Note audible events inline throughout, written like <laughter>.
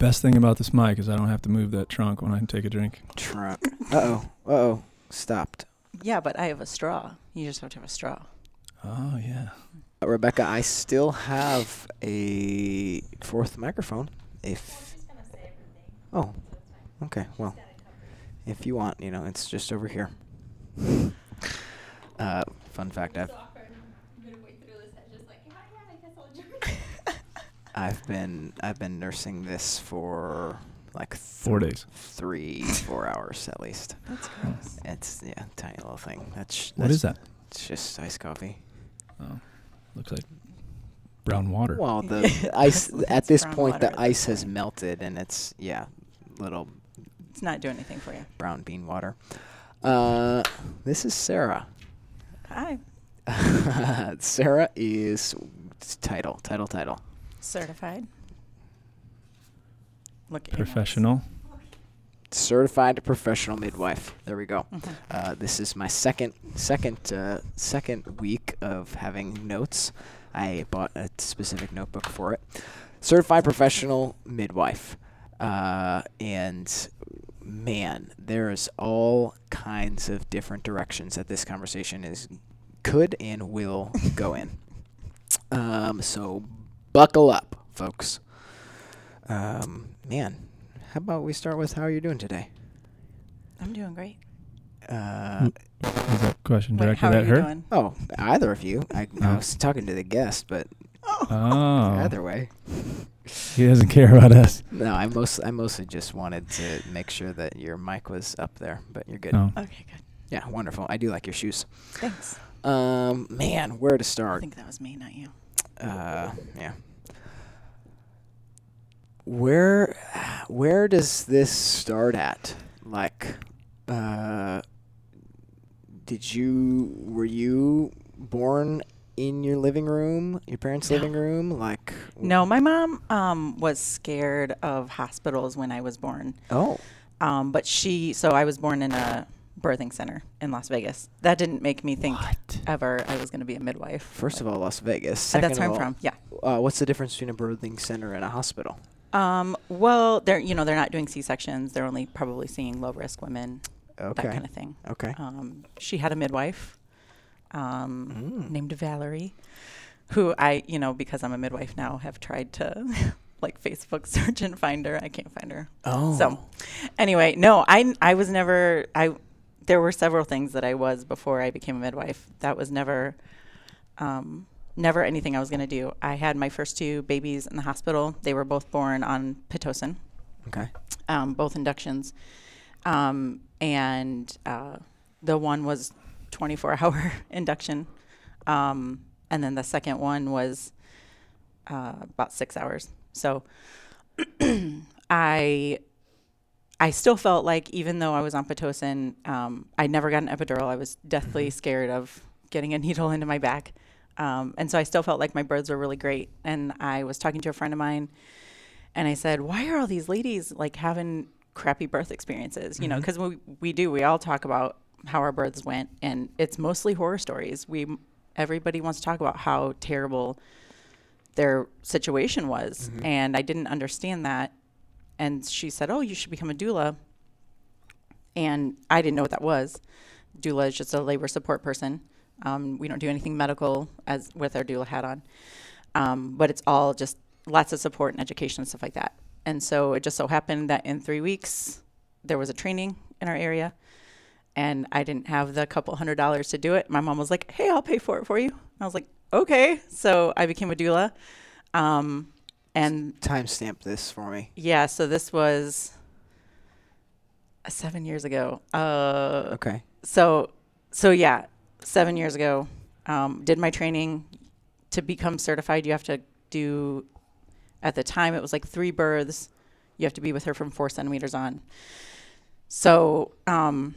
Best thing about this mic is I don't have to move that trunk when I take a drink. Trunk. Uh oh. Uh oh. Stopped. Yeah, but I have a straw. You just have to have a straw. Oh yeah. Uh, Rebecca, I still have a fourth microphone. If oh, okay. Well, if you want, you know, it's just over here. Uh, fun fact: I've I've been I've been nursing this for like Four days. three, four hours at least. That's gross. It's yeah, tiny little thing. That's What that's, is that? It's just iced coffee. Oh, looks like brown water. Well, the <laughs> ice It's at this brown point water the at ice this has melted and it's yeah, little It's not doing anything for you. brown bean water. Uh, this is Sarah. Hi. <laughs> Sarah is title, title, title. Certified. Look at your. Professional. Certified professional midwife. There we go. Mhm. Uh, this is my second second uh, second week of having notes. I bought a specific notebook for it. Certified professional midwife, uh, and man, there's all kinds of different directions that this conversation is could and will go in. <laughs> Um, so buckle up, folks. Um, man, how about we start with how are you doing today? I'm doing great. Uh, Is that question Wait, directed how are at you her? doing? oh, either of you. I, I Oh. was talking to the guest, but Oh, either way. he doesn't care about us. No, I most I mostly just wanted to make sure that your mic was up there, but you're good. Oh, Okay, good. Yeah, wonderful. I do like your shoes. Thanks. Um, man, where to start? I start? think that was me, not you. Uh, yeah. Where, where does this start at? Like, uh, did you were you born in your living room, your parents' living room? Like, No, my mom um, was scared of hospitals when I was born. oh, Um, but she, so I was born in a birthing center in Las Vegas. That didn't make me think what? ever I was going to be a midwife. first of all, Las Vegas. Uh, that's where of I'm all, from. Yeah. Uh, what's the difference between a birthing center and a hospital? Um, well, they're you know they're not doing C sections. They're only probably seeing low risk women, Okay. that kind of thing. Okay. Um, she had a midwife um, Mm. named Valerie, who I you know because I'm a midwife now have tried to <laughs> like Facebook search and find her. I can't find her. Oh. So anyway, no, I I was never I. There were several things that I was before I became a midwife. That was never. Um, Never anything I was going to do. I had my first two babies in the hospital. They were both born on Pitocin Okay. um, both inductions. Um, and uh, the one was 24 <laughs> hour induction. Um, and then the second one was uh, about six hours. So <clears throat> I. I still felt like even though I was on Pitocin, um, I never got an epidural. I was deathly scared of getting a needle into my back. Um, and so I still felt like my births were really great. And I was talking to a friend of mine and I said, "Why are all these ladies like having crappy birth experiences?" You know, because we we do. We all talk about how our births went, and it's mostly horror stories. We everybody wants to talk about how terrible their situation was, and I didn't understand that. And she said, "Oh, you should become a doula," and I didn't know what that was. Doula is just a labor support person. Um, we don't do anything medical as with our doula hat on, um, but it's all just lots of support and education and stuff like that. And so it just so happened that in three weeks there was a training in our area, and I didn't have the couple hundred dollars to do it. My mom was like, "Hey, I'll pay for it for you." I was like, "Okay." So I became a doula, um, and Timestamp this for me. yeah, so this was seven years ago. Uh, Okay. so so yeah, seven years ago, um, did my training to become certified. You have to do at the time it was like three births. You have to be with her from four centimeters on. So um,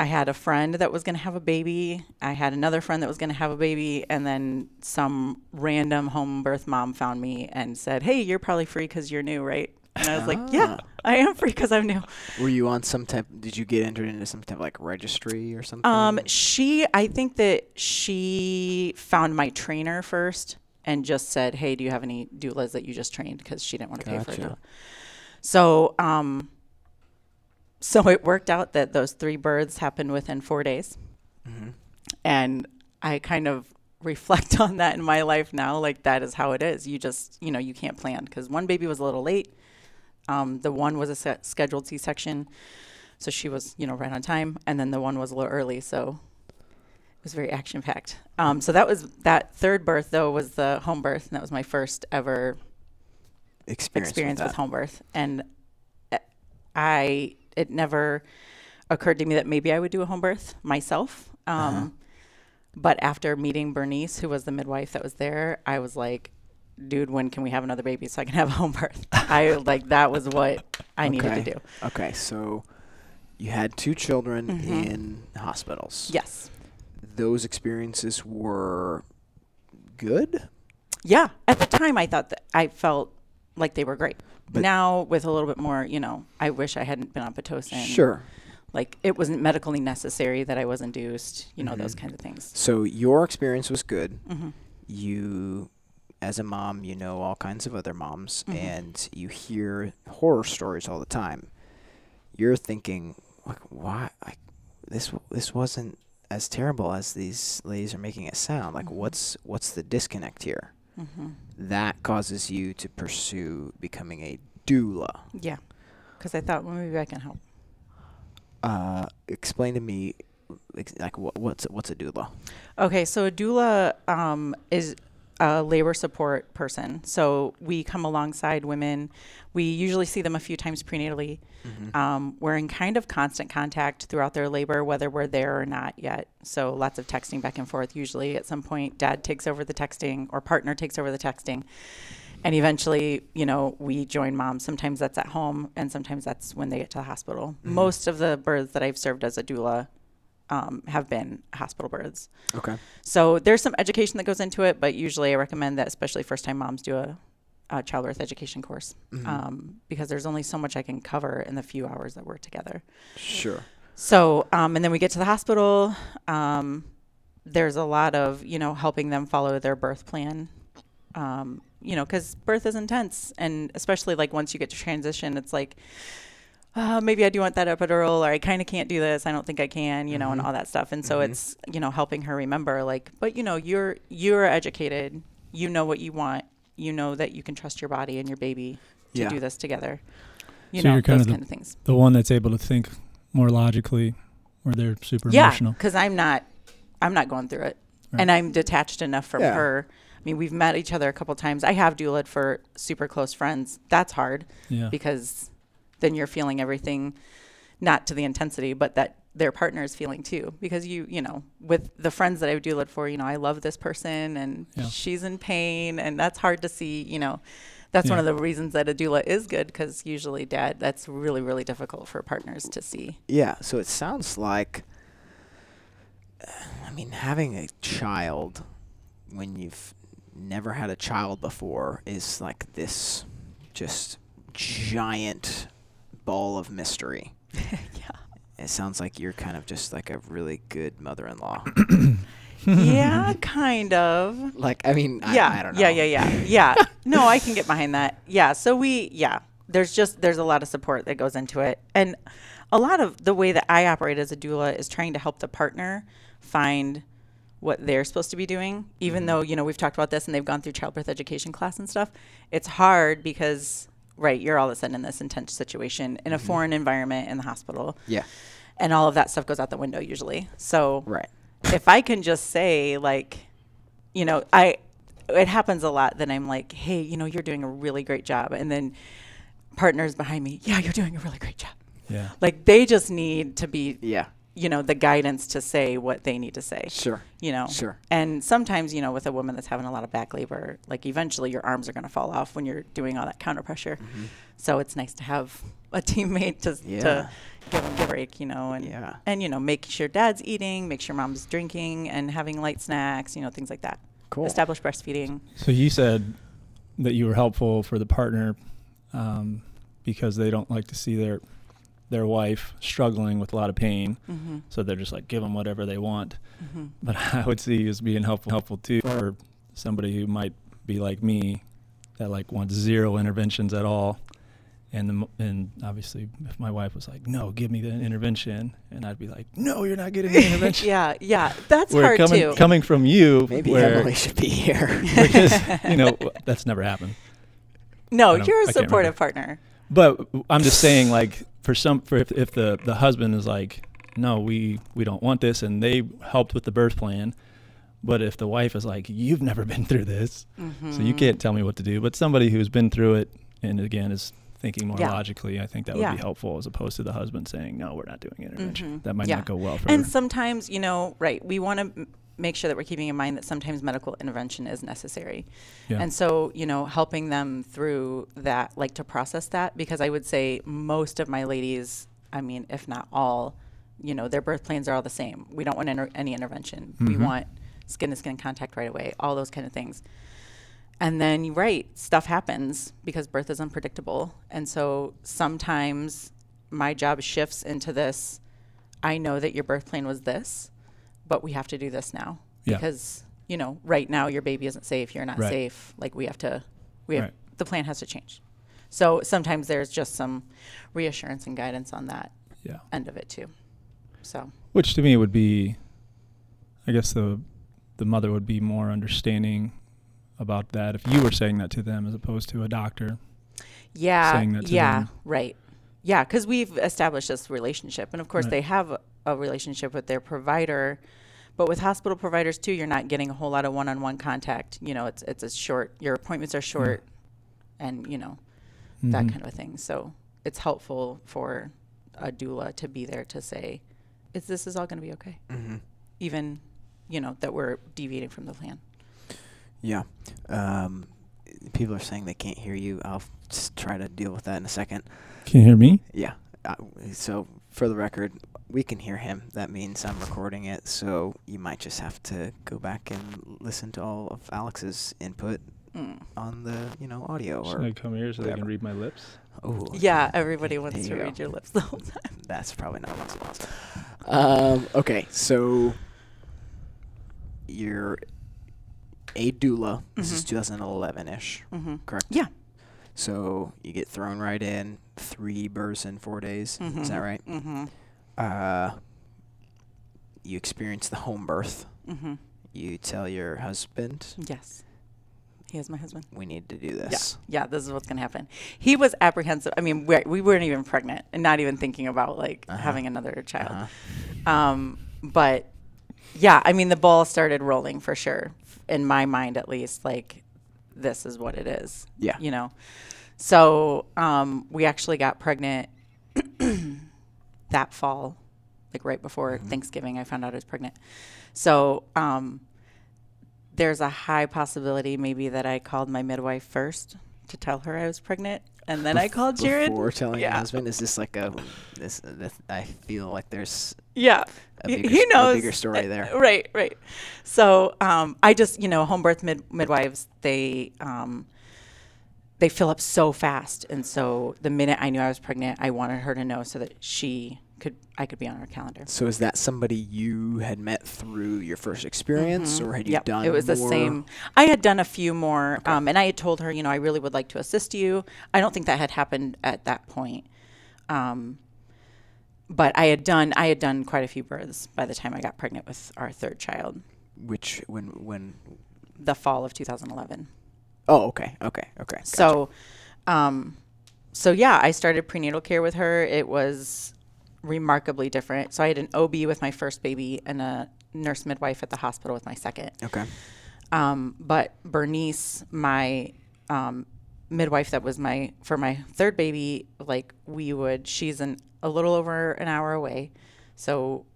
I had a friend that was going to have a baby. I had another friend that was going to have a baby, and then some random home birth mom found me and said, "Hey, you're probably free because you're new, right?" And I was like, "Yeah, Ah. I am free because I'm new." Were you on some type? Did you get entered into some type of like registry or something? Um, she, I think that she found my trainer first and just said, "Hey, do you have any doulas that you just trained?" Because she didn't want to pay for a Gotcha. doula. So, um, so it worked out that those three births happened within four days, Mhm. and I kind of reflect <laughs> on that in my life now. Like that is how it is. You just, you know, you can't plan because one baby was a little late. Um, the one was a scheduled C-section, so she was, you know, right on time, and then the one was a little early, so it was very action packed. Um, so that was that third birth though was the home birth, and that was my first ever Experience, experience with, with, home birth, and uh, I it never occurred to me that maybe I would do a home birth myself. Um, Uh-huh. But after meeting Bernice, who was the midwife that was there, I was like, "Dude, when can we have another baby so I can have a home birth?" I like that was what I needed to do. Okay, so you had two children Mhm. in hospitals. Yes. Those experiences were good. Yeah. At the time, I thought that I felt like they were great. But- now, with a little bit more, you know, I wish I hadn't been on pitocin. Sure. Like it wasn't medically necessary that I was induced. You know, those Mhm. kinds of things. So your experience was good. hmm You, as a mom, you know all kinds of other moms, Mhm. and you hear horror stories all the time. You're thinking, like, why? Like, this this wasn't as terrible as these ladies are making it sound. Like, Mhm. what's what's the disconnect here? Hmm That causes you to pursue becoming a doula. Yeah. Because I thought, well, maybe I can help. Uh, explain to me, like, what, what's what's a doula? Okay, so a doula um, is a labor support person. So we come alongside women. We usually see them a few times prenatally. Um, we're in kind of constant contact throughout their labor, whether we're there or not yet. So lots of texting back and forth. Usually, at some point, dad takes over the texting or partner takes over the texting. And eventually, you know, we join mom. Sometimes that's at home, and sometimes that's when they get to the hospital. Mhm. Most of the births that I've served as a doula um, have been hospital births. Okay. So there's some education that goes into it, but usually I recommend that, especially first time moms, do a, a childbirth education course Mhm. um, because there's only so much I can cover in the few hours that we're together. Sure. So, um, and then we get to the hospital. Um, there's a lot of, you know, helping them follow their birth plan. Um, you know, because birth is intense. And especially like once you get to transition, it's like, uh, maybe I do want that epidural, or I kind of can't do this. I don't think I can, you know, and Mhm. all that stuff. And so Mhm. it's, you know, helping her remember, like, but you know, you're you're educated. You know what you want. You know that you can trust your body and your baby to Yeah. do this together. You So know, you're kind those of the- kind of things. The one that's able to think more logically, where they're super yeah, emotional. because I'm not, I'm not going through it, Right. and I'm detached enough from Yeah. her. I mean, we've met each other a couple times. I have doulaed for super close friends. That's hard Yeah. because then you're feeling everything, not to the intensity, but that their partner is feeling too. Because you, you know, with the friends that I've doulaed for, you know, I love this person and Yeah. she's in pain, and that's hard to see. You know, that's one of the reasons that a doula is good because usually, dad, that's really, really difficult for partners to see. Yeah, so it sounds like, I mean, having a child when you've never had a child before is like this just giant ball of mystery. <laughs> yeah. It sounds like you're kind of just like a really good mother-in-law. <clears throat> yeah, kind of. like, I mean, I, yeah, I don't know. yeah, yeah, yeah, yeah. <laughs> No, I can get behind that. Yeah. So we, yeah, there's just there's a lot of support that goes into it, and a lot of the way that I operate as a doula is trying to help the partner find what they're supposed to be doing. Even mm-hmm. though you know we've talked about this and they've gone through childbirth education class and stuff, it's hard because right, you're all of a sudden in this intense situation in a mm-hmm. foreign environment in the hospital, Yeah, and all of that stuff goes out the window usually. So right. if I can just say like, you know, I it happens a lot that I'm like, hey, you know, you're doing a really great job, and then partners behind me, yeah, you're doing a really great job. Yeah. Like they just need to be, Yeah, you know, the guidance to say what they need to say. sure, You know, sure. and sometimes, you know, with a woman that's having a lot of back labor, like eventually your arms are going to fall off when you're doing all that counter pressure. So it's nice to have a teammate to, Yeah. to give them a break, you know, and Yeah. and you know, make sure dad's eating, make sure mom's drinking and having light snacks, you know, things like that. Cool. Establish breastfeeding. So you said that you were helpful for the partner um, because they don't like to see their their wife struggling with a lot of pain. Mm-hmm. So they're just like give them whatever they want. Mm-hmm. But <laughs> I would see you as being helpful helpful too for somebody who might be like me that like wants zero interventions at all And the, and obviously, if my wife was like, "No, give me the intervention," and I'd be like, "No, you're not getting the <laughs> intervention." yeah, yeah, that's Where hard coming too. coming from you, Maybe where Emily should be here. because you know <laughs> that's never happened. no, you're a supportive partner. But I'm just saying, like, for some, for if, if the the husband is like, no, we we don't want this, and they helped with the birth plan, but if the wife is like, you've never been through this, so you Mhm. can't tell me what to do. But somebody who's been through it, and again is thinking more Yeah. logically, I think that would Yeah. be helpful as opposed to the husband saying, no, we're not doing intervention. Mhm. That might Yeah. not go well for them. And her. sometimes, you know, right, we want to make sure that we're keeping in mind that sometimes medical intervention is necessary. Yeah. And so, you know, helping them through that, like to process that, because I would say most of my ladies, I mean, if not all, you know, their birth plans are all the same. We don't want inter- any intervention. We Mhm. want skin to skin contact right away, all those kind of things. And then you're right, stuff happens because birth is unpredictable. And so sometimes my job shifts into this I know that your birth plan was this, but we have to do this now Yeah. because, you know, right now your baby isn't safe, you're not Right. safe. Like we have to we have Right. the plan has to change. So sometimes there's just some reassurance and guidance on that yeah. end of it too. So, Which to me would be, I guess the the mother would be more understanding about that if you were saying that to them as opposed to a doctor. yeah, saying that to yeah, them. right. Yeah, because we've established this relationship, and of course Right. they have a, a relationship with their provider. But with hospital providers too, you're not getting a whole lot of one-on-one contact. You know, it's it's a short. Your appointments are short, and you know that Mhm. kind of a thing. So it's helpful for a doula to be there to say, "Is this is all going to be okay?" hmm Even, you know, that we're deviating from the plan. Yeah. Um, people are saying they can't hear you. I'll just try to deal with that in a second. Can you hear me? Yeah. Uh, so for the record, we can hear him. That means I'm recording it. So you might just have to go back and listen to all of Alex's input Mm. on the you know audio Should or I come here so they can read my lips? oh Yeah, everybody There wants you to go. read your lips the whole time. <laughs> That's probably not what's lost. Um, okay, so you're a doula. This is Mhm. 2011 ish, Mm-hmm. correct? Yeah. So you get thrown right in, three births in four days. Is that right? Mm-hmm. Uh, you experience the home birth. Mm-hmm. You tell your husband, Yes. He is my husband. we need to do this. Yeah, this is what's going to happen. He was apprehensive. I mean, we're, we weren't even pregnant and not even thinking about like Uh-huh. having another child. Uh-huh. Um, but yeah, I mean, the ball started rolling for sure, in my mind at least. Like, this is what it is. Yeah. You know? So um, we actually got pregnant <clears throat> that fall, like right before Mhm. Thanksgiving. I found out I was pregnant. So um, there's a high possibility maybe that I called my midwife first to tell her I was pregnant. And then I called Jared. Before telling your husband, is this like a this? this I feel like there's Yeah. bigger, he knows a bigger story uh, there. Right, right. So um, I just, you know, home birth mid- midwives, they um, they fill up so fast, and so the minute I knew I was pregnant, I wanted her to know so that she could, I could be on her calendar. So is that somebody you had met through your first experience, Mhm. or had you Yep, done? It was the same. I had done a few more, Okay. um, and I had told her, you know, I really would like to assist you. I don't think that had happened at that point. Um, but I had done I had done quite a few births by the time I got pregnant with our third child, Which when when? the fall of 2011. Oh, okay, okay, okay. gotcha. So, um, so yeah, I started prenatal care with her. It was remarkably different. So I had an OB with my first baby and a nurse midwife at the hospital with my second. okay, Um, but Bernice, my um, midwife that was my for my third baby, like we would, she's an a little over an hour away, so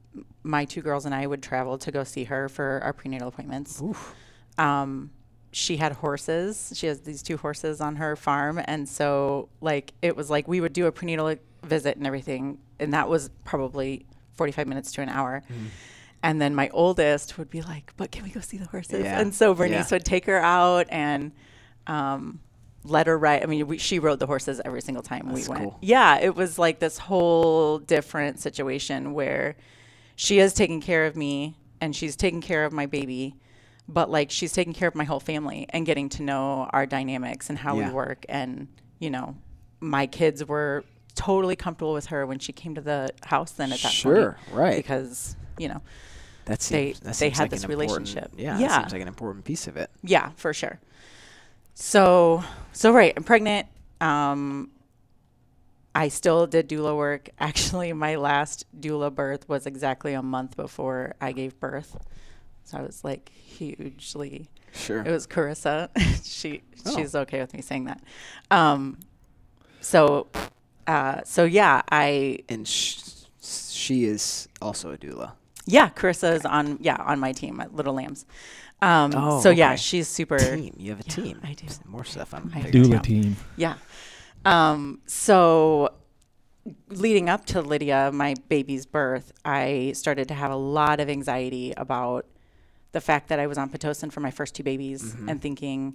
my two girls and I would travel to go see her for our prenatal appointments. Oof. Um, she had horses. She has these two horses on her farm, and so like it was like we would do a prenatal visit and everything, and that was probably forty five minutes to an hour. Mm. And then my oldest would be like, "But can we go see the horses?" Yeah. And so Bernice Yeah. would take her out and um, let her ride. I mean, we, she rode the horses every single time That's we went. cool. Yeah, it was like this whole different situation where she is taking care of me and she's taking care of my baby, but like she's taking care of my whole family and getting to know our dynamics and how Yeah. we work and you know my kids were totally comfortable with her when she came to the house. Then at that Sure, point, right. because you know, That they- seems that they had like this relationship. Yeah, Yeah. that seems like an important piece of it. yeah, for sure. So, so right, I'm pregnant. Um, I still did doula work. <laughs> Actually, my last doula birth was exactly a month before I gave birth. So I was like hugely. Sure. It was Carissa. <laughs> she Oh. she's okay with me saying that. Um, so, uh, so yeah, I and sh- she is also a doula. yeah, Carissa is on yeah on my team at Little Lambs. Um, Oh, so yeah, okay. she's super. Team. You have a Yeah, team. I do. More stuff. I'm I Doula out. team. Yeah. Um, so leading up to Lydia, my baby's birth, I started to have a lot of anxiety about the fact that I was on Pitocin for my first two babies Mm-hmm. and thinking,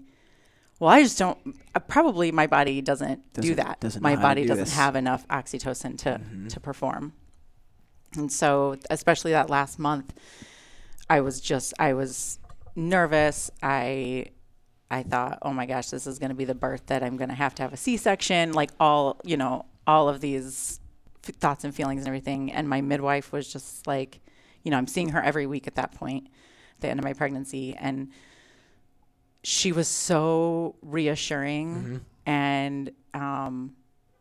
well, I just don't, uh, probably my body doesn't, do Doesn't- that. doesn't my body do doesn't this. have enough oxytocin to, Mhm. to perform. And so, especially that last month, I was just, I was nervous. I, I thought, oh my gosh, this is going to be the birth that I'm going to have to have a C-section, like all, you know, all of these f- thoughts and feelings and everything. And my midwife was just like, you know, I'm seeing her every week at that point, the end of my pregnancy, and she was so reassuring. Mhm. And um,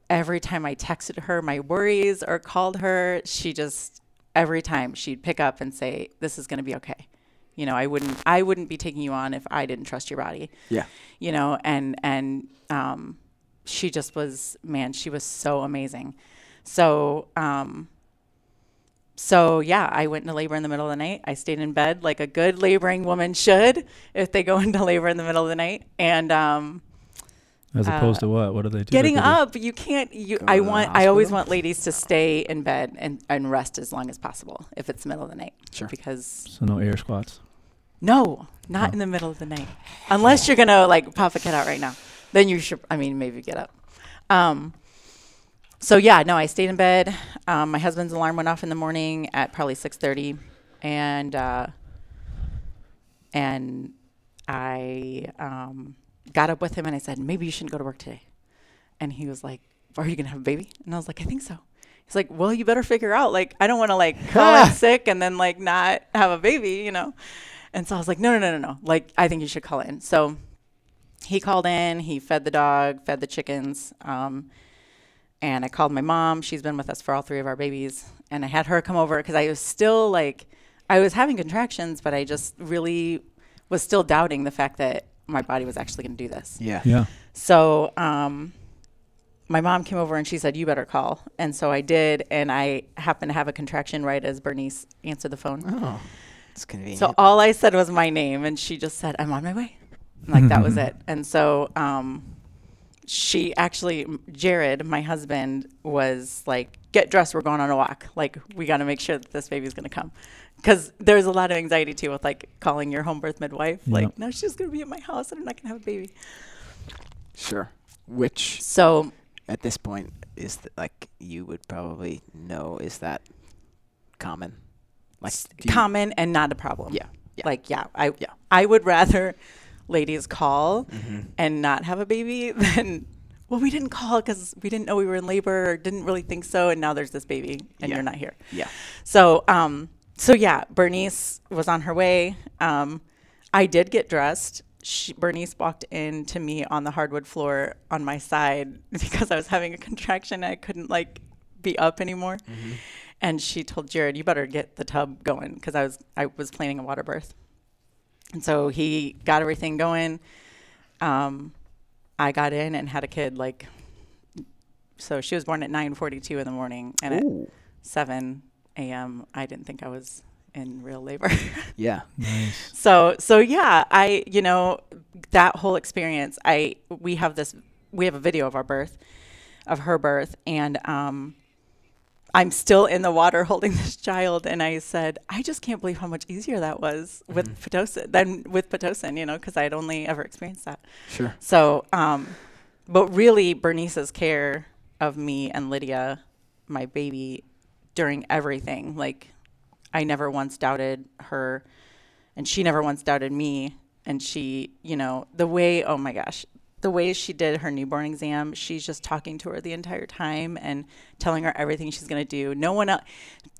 every time I texted her my worries or called her, she just every time she'd pick up and say, "This is going to be okay." You know, I wouldn't I wouldn't be taking you on if I didn't trust your body. Yeah. You know, and and um, she just was man, she was so amazing. So um, so yeah, I went into labor in the middle of the night. I stayed in bed like a good laboring woman should <laughs> if they go into labor in the middle of the night. And um, As opposed Uh, to what? What do they do? getting up, you can't. You, I want. I always want ladies to stay in bed and, and rest as long as possible if it's the middle of the night. Sure. Because So no air squats. no, not Oh. in the middle of the night, unless you're gonna like pop a kid out right now. Then you should. I mean, maybe get up. Um. So yeah, no, I stayed in bed. Um, my husband's alarm went off in the morning at probably six thirty, and uh, and I um, got up with him and I said, maybe you shouldn't go to work today. And he was like, are you gonna have a baby? And I was like, I think so. He's like, well, you better figure out. Like, I don't want to like call in <laughs> sick and then like not have a baby, you know. And so I was like, no, no, no, no, no. Like, I think you should call in. So he called in. He fed the dog, fed the chickens. Um, and I called my mom. She's been with us for all three of our babies. And I had her come over because I was still like, I was having contractions, but I just really was still doubting the fact that my body was actually going to do this. Yeah. Yeah. So um, my mom came over and she said, "You better call." And so I did, and I happened to have a contraction right as Bernice answered the phone. Oh, it's convenient. So all I said was my name, and she just said, "I'm on my way." And, like that was <laughs> it. And so um, she actually, Jared, my husband, was like, "Get dressed. We're going on a walk. Like we got to make sure that this baby's gonna come." Because there's a lot of anxiety too with like calling your home birth midwife. Yep. Like, no, she's gonna be at my house and I'm not gonna have a baby. sure. Which So at this point is th- like you would probably know is that common. Like do you- common and not a problem. Yeah. Yeah. Like yeah, I Yeah. I would rather ladies call Mhm. and not have a baby <laughs> then well we didn't call because we didn't know we were in labor or didn't really think so and now there's this baby and Yeah. you're not here. Yeah. So um so yeah, Bernice was on her way. Um I did get dressed. She, Bernice walked in to me on the hardwood floor on my side <laughs> because I was having a contraction. I couldn't like be up anymore. Mm-hmm. And she told Jared, "You better get the tub going because I was I was planning a water birth." And so he got everything going. Um, I got in and had a kid like. So she was born at 9:42 in the morning, and at 7 a.m. I didn't think I was in real labor. <laughs> Yeah. Nice. so so yeah, I you know that whole experience. I we have this we have a video of our birth, of her birth, and um, I'm still in the water holding <laughs> this child, and I said, I just can't believe how much easier that was with Mhm. pitocin than with pitocin, you know, because I'd only ever experienced that. Sure. So, um, but really, Bernice's care of me and Lydia, my baby, during everything, like I never once doubted her, and she never once doubted me. And she, you know, the way, oh my gosh, the way she did her newborn exam, she's just talking to her the entire time and telling her everything she's going to do. No one else,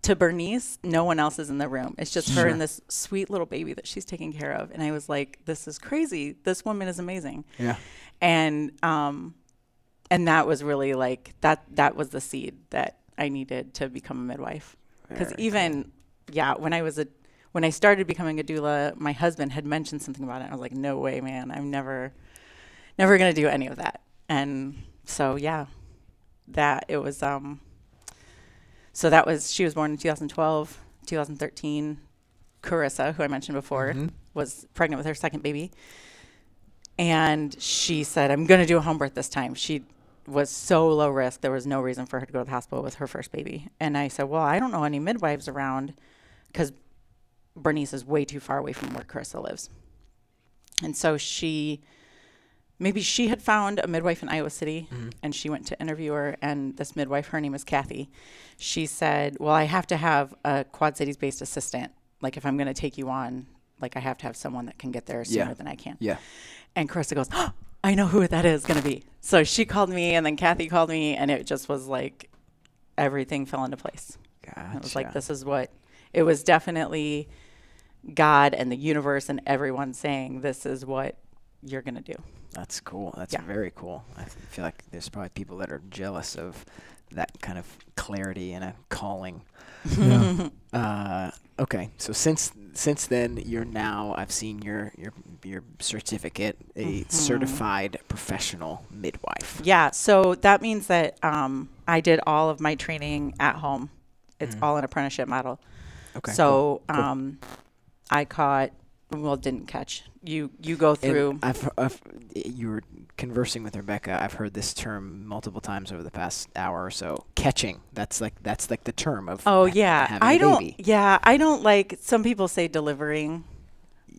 to Bernice, no one else is in the room. It's just her Sure. and this sweet little baby that she's taking care of. And I was like, this is crazy. This woman is amazing. Yeah. And, um, and that was really like that, that was the seed that I needed to become a midwife. Because even, yeah, when I was a, when I started becoming a doula, my husband had mentioned something about it. I was like, no way, man. I'm never, never going to do any of that. And so, yeah, that it was, um, so that was, she was born in 2012, 2013. Carissa, who I mentioned before, Mhm. was pregnant with her second baby. And she said, I'm going to do a home birth this time. She was so low risk, there was no reason for her to go to the hospital with her first baby. And I said, Well, I don't know any midwives around because Bernice is way too far away from where Carissa lives. And so she, maybe she had found a midwife in Iowa City Mhm. and she went to interview her. And this midwife, her name is Kathy, she said, Well, I have to have a Quad Cities based assistant. Like, if I'm going to take you on, like, I have to have someone that can get there sooner Yeah. than I can. Yeah. And Carissa goes, oh, I know who that is going to be. So she called me, and then Kathy called me, and it just was like everything fell into place. Gotcha. It was like, this is what it was definitely God and the universe and everyone saying, this is what you're going to do. That's cool. That's Yeah. very cool. I feel like there's probably people that are jealous of that kind of clarity and a calling. Yeah. <laughs> Uh, okay, so since since then, you're now I've seen your your your certificate, a Mhm. certified professional midwife. Yeah. So that means that um, I did all of my training at home. It's Mhm. all an apprenticeship model. Okay. so cool. um, I caught, well, didn't catch. You you go through. I've, I've you were conversing with Rebecca. I've heard this term multiple times over the past hour or so. Catching. That's like that's like the term of Oh ha- yeah, I don't. Yeah, I don't like. Some people say delivering,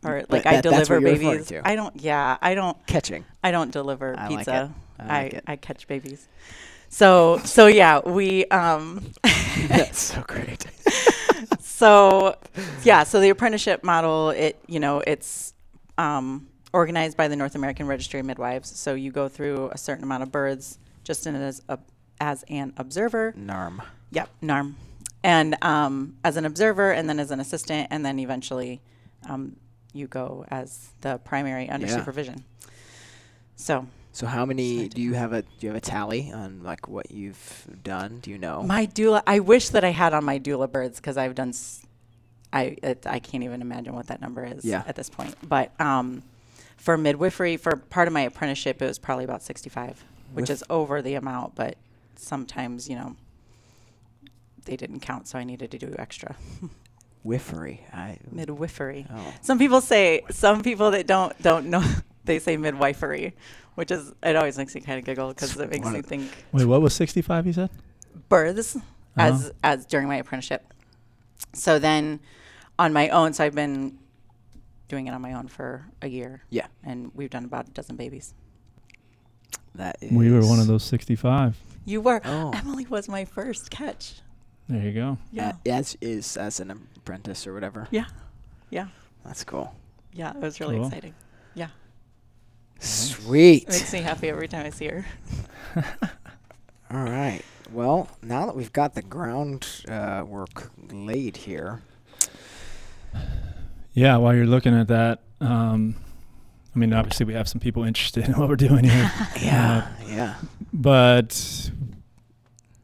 or But like I that- what deliver babies. I don't. Yeah, I don't. catching. I don't deliver I like pizza. I like it. I catch babies. So so yeah, we um. <laughs> That's so great. <laughs> <laughs> so yeah, so the apprenticeship model, it you know, it's um, organized by the North American Registry of Midwives. So you go through a certain amount of births just in as a as an observer. Narm. Yep, NARM. And um, as an observer, and then as an assistant, and then eventually um, you go as the primary under Yeah. supervision. So So how many Sorry, do you have a do you have a tally on like what you've done? Do you know? my doula, I wish that I had on my doula birds because I've done. S- I it, I can't even imagine what that number is Yeah. at this point. But um, for midwifery, for part of my apprenticeship, it was probably about sixty-five, which With- is over the amount. But sometimes, you know, they didn't count, so I needed to do extra Whiffery. I midwifery. oh. Some people say some people that don't don't know <laughs> they say midwifery, which is it always makes me kind of giggle because it makes me think Wait, what was 65 you said? births Uh-huh. as as during my apprenticeship. So then on my own, so I've been doing it on my own for a year. Yeah. and we've done about a dozen babies. That is. We were one of those 65. You were Oh. Emily was my first catch. There you go. Yeah, A- as is as an apprentice or whatever. yeah, yeah, That's cool. yeah. It was really Cool. exciting. Yeah, Sweet. it makes me happy every time I see her. <laughs> All right. Well, now that we've got the ground uh, work laid here, Yeah, while you're looking at that, um, I mean, obviously we have some people interested in <laughs> what we're doing here, <laughs> yeah, yeah, but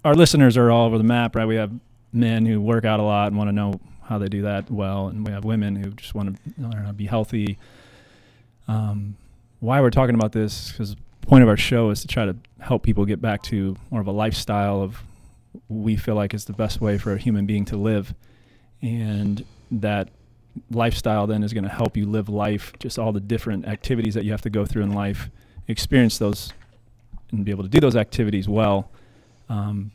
our listeners are all over the map, right? We have men who work out a lot and want to know how they do that well, and we have women who just want to learn how to be healthy. Um, why we're talking about this because the point of our show is to try to help people get back to more of a lifestyle of we feel like is the best way for a human being to live, and that lifestyle then is going to help you live life, just all the different activities that you have to go through in life, experience those, and be able to do those activities well. Um,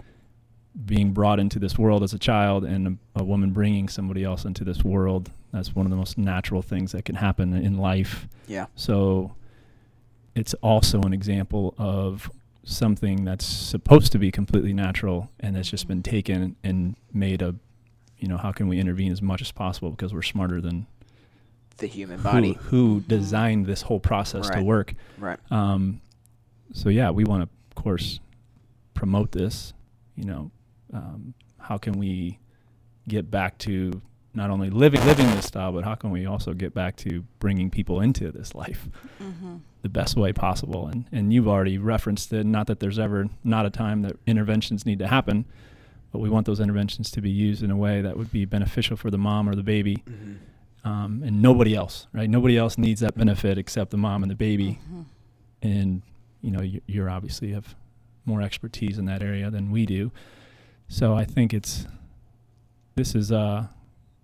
<laughs> being brought into this world as a child and a, a woman bringing somebody else into this world, that's one of the most natural things that can happen in life. yeah. So it's also an example of something that's supposed to be completely natural and that's just been taken and made a, you know, how can we intervene as much as possible because we're smarter than the human body. who who designed this whole process to work. Right. Um, so yeah, we want to, of course, promote this. You know, um, how can we get back to not only living living this style, but how can we also get back to bringing people into this life Mm-hmm. the best way possible? And and you've already referenced it. Not that there's ever not a time that interventions need to happen, but we want those interventions to be used in a way that would be beneficial for the mom or the baby, Mm-hmm. um, and nobody else. Right? Nobody else needs that benefit except the mom and the baby Mm-hmm. and you know you, you're obviously have more expertise in that area than we do so i think it's this is uh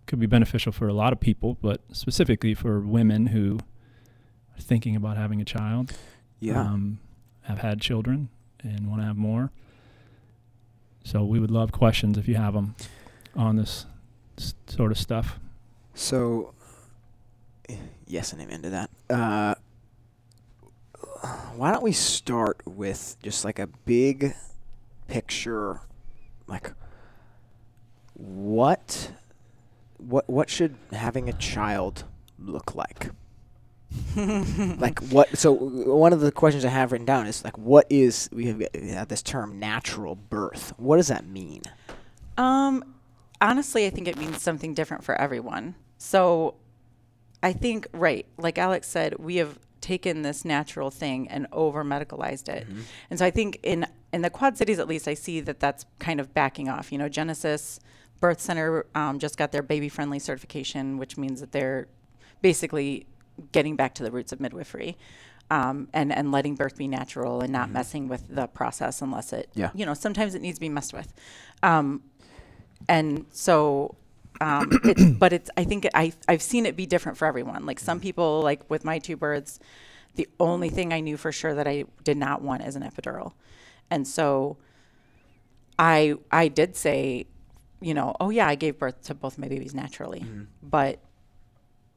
could be beneficial for a lot of people but specifically for women who are thinking about having a child Yeah. um, have had children and want to have more so we would love questions if you have them on this s- sort of stuff So, yes and amen to that. Uh, why don't we start with just like a big picture, like what, what, what should having a child look like? <laughs> like what? So one of the questions I have written down is like, what is we have, we have this term natural birth? What does that mean? Um, honestly, I think it means something different for everyone. So, I think right, like Alex said, we have taken this natural thing and over medicalized it, and so I think in in the Quad Cities, at least, I see that that's kind of backing off. You know, Genesis Birth Center um, just got their baby friendly certification, which means that they're basically getting back to the roots of midwifery. Um, and, and letting birth be natural and not messing with the process unless it, Yeah. you know, sometimes it needs to be messed with. Um, and so um, it, but it's i think I, i've seen it be different for everyone like some people like with my two birds the only thing i knew for sure that i did not want is an epidural and so i i did say you know oh yeah i gave birth to both my babies naturally. But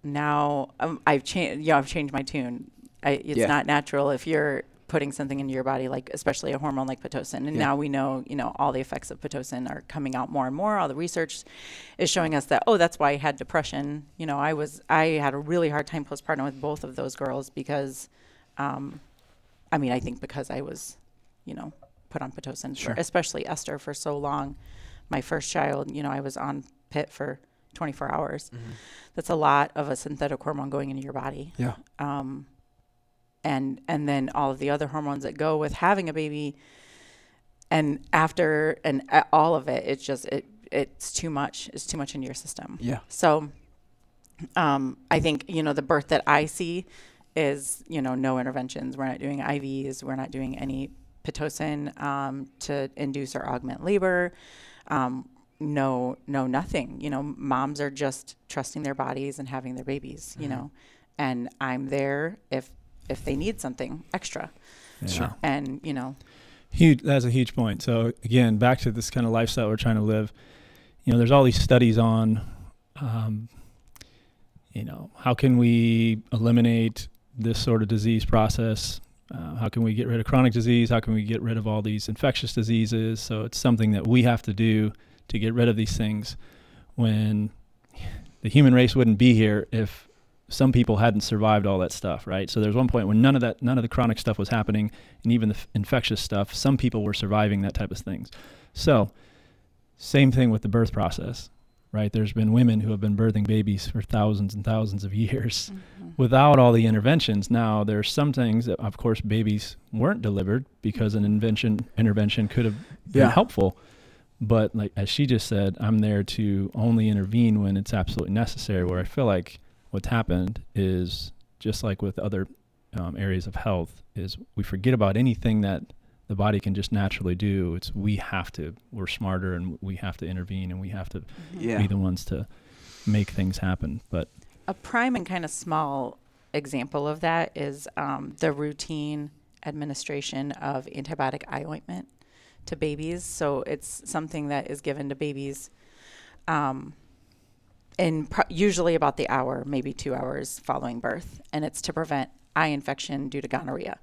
now um, i've changed yeah i've changed my tune. I, it's Yeah. not natural if you're putting something into your body like especially a hormone like pitocin. And Yeah. now we know you know all the effects of pitocin are coming out more and more. All the research is showing us that oh that's why i had depression. You know i was i had a really hard time postpartum with both of those girls because um i mean i think because i was you know put on pitocin Sure. for, especially esther for so long. My first child you know i was on pit for 24 hours. That's a lot of a synthetic hormone going into your body. Yeah. um, and and then all of the other hormones that go with having a baby. And after and all of it it's just it it's too much it's too much in your system. Yeah. so um, i think you know the birth that i see is you know no interventions. We're not doing ivs we're not doing any pitocin um, to induce or augment labor um, no no nothing you know moms are just trusting their bodies and having their babies you know and i'm there if if they need something extra Yeah. and you know Huge. That's a huge point. So again, back to this kind of lifestyle we're trying to live. You know, there's all these studies on, um, you know, how can we eliminate this sort of disease process? Uh, how can we get rid of chronic disease? How can we get rid of all these infectious diseases? So it's something that we have to do to get rid of these things. When the human race wouldn't be here if some people hadn't survived all that stuff, right? So there's one point when none of that, none of the chronic stuff was happening, and even the f- infectious stuff. Some people were surviving that type of things. So, same thing with the birth process, right? There's been women who have been birthing babies for thousands and thousands of years <laughs> without all the interventions. Now, there's some things that, of course, babies weren't delivered because an invention intervention could have been Yeah. helpful. But like as she just said, I'm there to only intervene when it's absolutely necessary. Where I feel like what's happened is just like with other um, areas of health, is we forget about anything that the body can just naturally do. It's we have to. We're smarter, and we have to intervene, and we have to Yeah. be the ones to make things happen. But a prime and kind of small example of that is um, the routine administration of antibiotic eye ointment to babies. So it's something that is given to babies um, in pro- usually about the hour, maybe two hours following birth, and it's to prevent eye infection due to gonorrhea.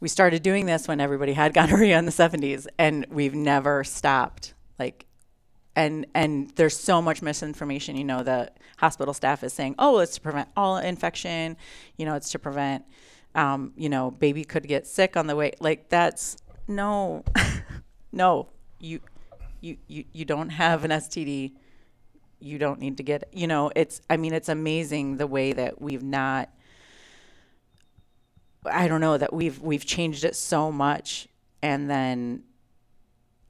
We started doing this when everybody had gonorrhea in the 70s, and we've never stopped. Like and and there's so much misinformation. You know, the hospital staff is saying, "Oh, it's to prevent all infection." You know, it's to prevent. Um, you know, baby could get sick on the way. Like that's no, <laughs> no. You, you, you, you don't have an STD. You don't need to get. You know, it's. I mean, it's amazing the way that we've not. I don't know that we've we've changed it so much, and then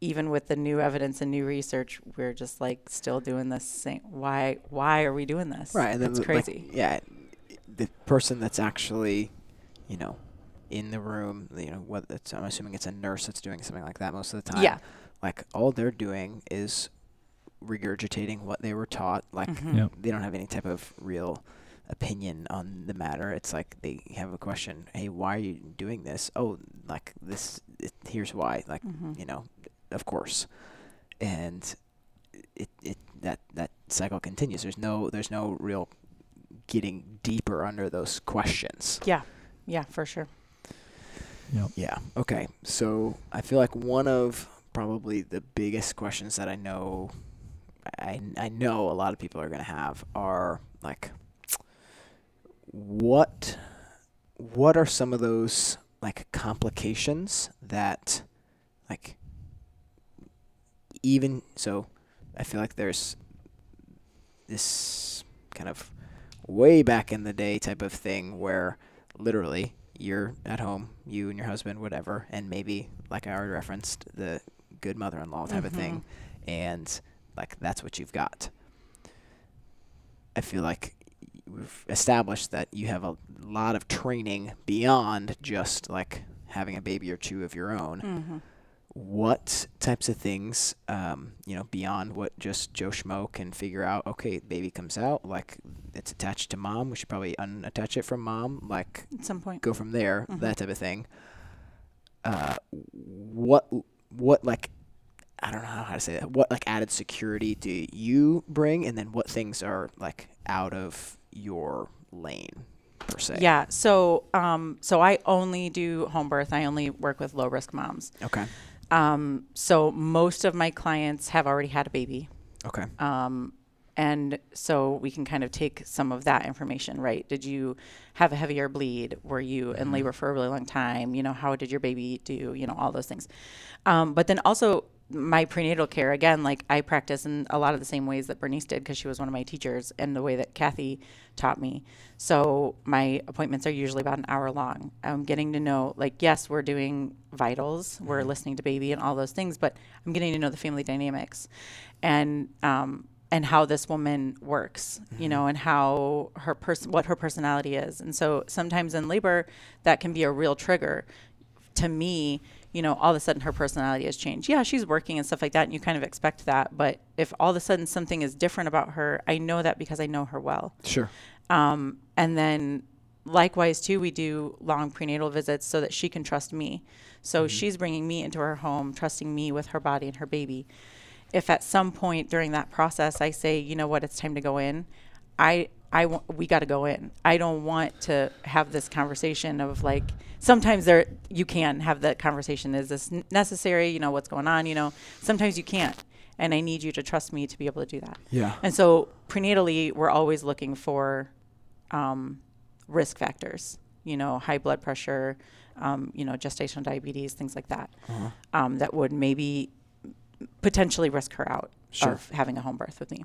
even with the new evidence and new research, we're just like still doing this same. Why? Why are we doing this? Right. And then, it's like, crazy. yeah. The person that's actually, you know, in the room, you know, what it's, I'm assuming it's a nurse that's doing something like that most of the time. Yeah. Like all they're doing is regurgitating what they were taught. Like Mhm. Yep. they don't have any type of real opinion on the matter. It's like they have a question. Hey, why are you doing this? Oh, like this. It, here's why. Like Mhm. you know, of course, and it it that that cycle continues. There's no there's no real getting deeper under those questions. Yeah. Yeah, for sure. Yep. Yeah. Okay. So I feel like one of probably the biggest questions that I know I I know a lot of people are going to have are like what what are some of those like complications that like even so I feel like there's this kind of way back in the day type of thing where literally you're at home, you and your husband, whatever, and maybe like I already referenced the good mother-in-law type of thing, mm-hmm. and like that's what you've got. I feel like we've established that you have a lot of training beyond just like having a baby or two of your own Mm-hmm. what types of things, um, you know, beyond what just Joe Schmo can figure out. Okay, baby comes out, like it's attached to mom. We should probably unattach it from mom. Like At some point. go from there, Mhm. that type of thing. Uh, what what like I don't know how to say that. What like added security do you bring, and then what things are like out of your lane per se? Yeah. So, um, so I only do home birth. I only work with low risk moms. Okay. Um, so most of my clients have already had a baby. Okay. Um, and so we can kind of take some of that information, right? Did you have a heavier bleed? Were you in labor for a really long time? You know, how did your baby do? You know, all those things. Um, but then also my prenatal care, again, like I practice in a lot of the same ways that Bernice did because she was one of my teachers and the way that Kathy taught me. So my appointments are usually about an hour long. I'm getting to know, like, yes, we're doing vitals, we're listening to baby and all those things, but I'm getting to know the family dynamics and, um, and how this woman works, you know, and how her person, what her personality is. And so sometimes in labor, that can be a real trigger to me, you know, all of a sudden her personality has changed. Yeah, she's working and stuff like that, and you kind of expect that. But if all of a sudden something is different about her, I know that because I know her well. Sure. Um, and then likewise too, we do long prenatal visits so that she can trust me. So she's bringing me into her home, trusting me with her body and her baby. If at some point during that process I say, you know what, it's time to go in, I I we got to go in. I don't want to have this conversation of like sometimes there you can have that conversation. Is this necessary? You know what's going on. You know sometimes you can't, and I need you to trust me to be able to do that. Yeah. And so prenatally, we're always looking for um, risk factors. You know, high blood pressure, um, you know, gestational diabetes, things like that, Uh-huh. um, that would maybe potentially risk her out Sure. of having a home birth with me.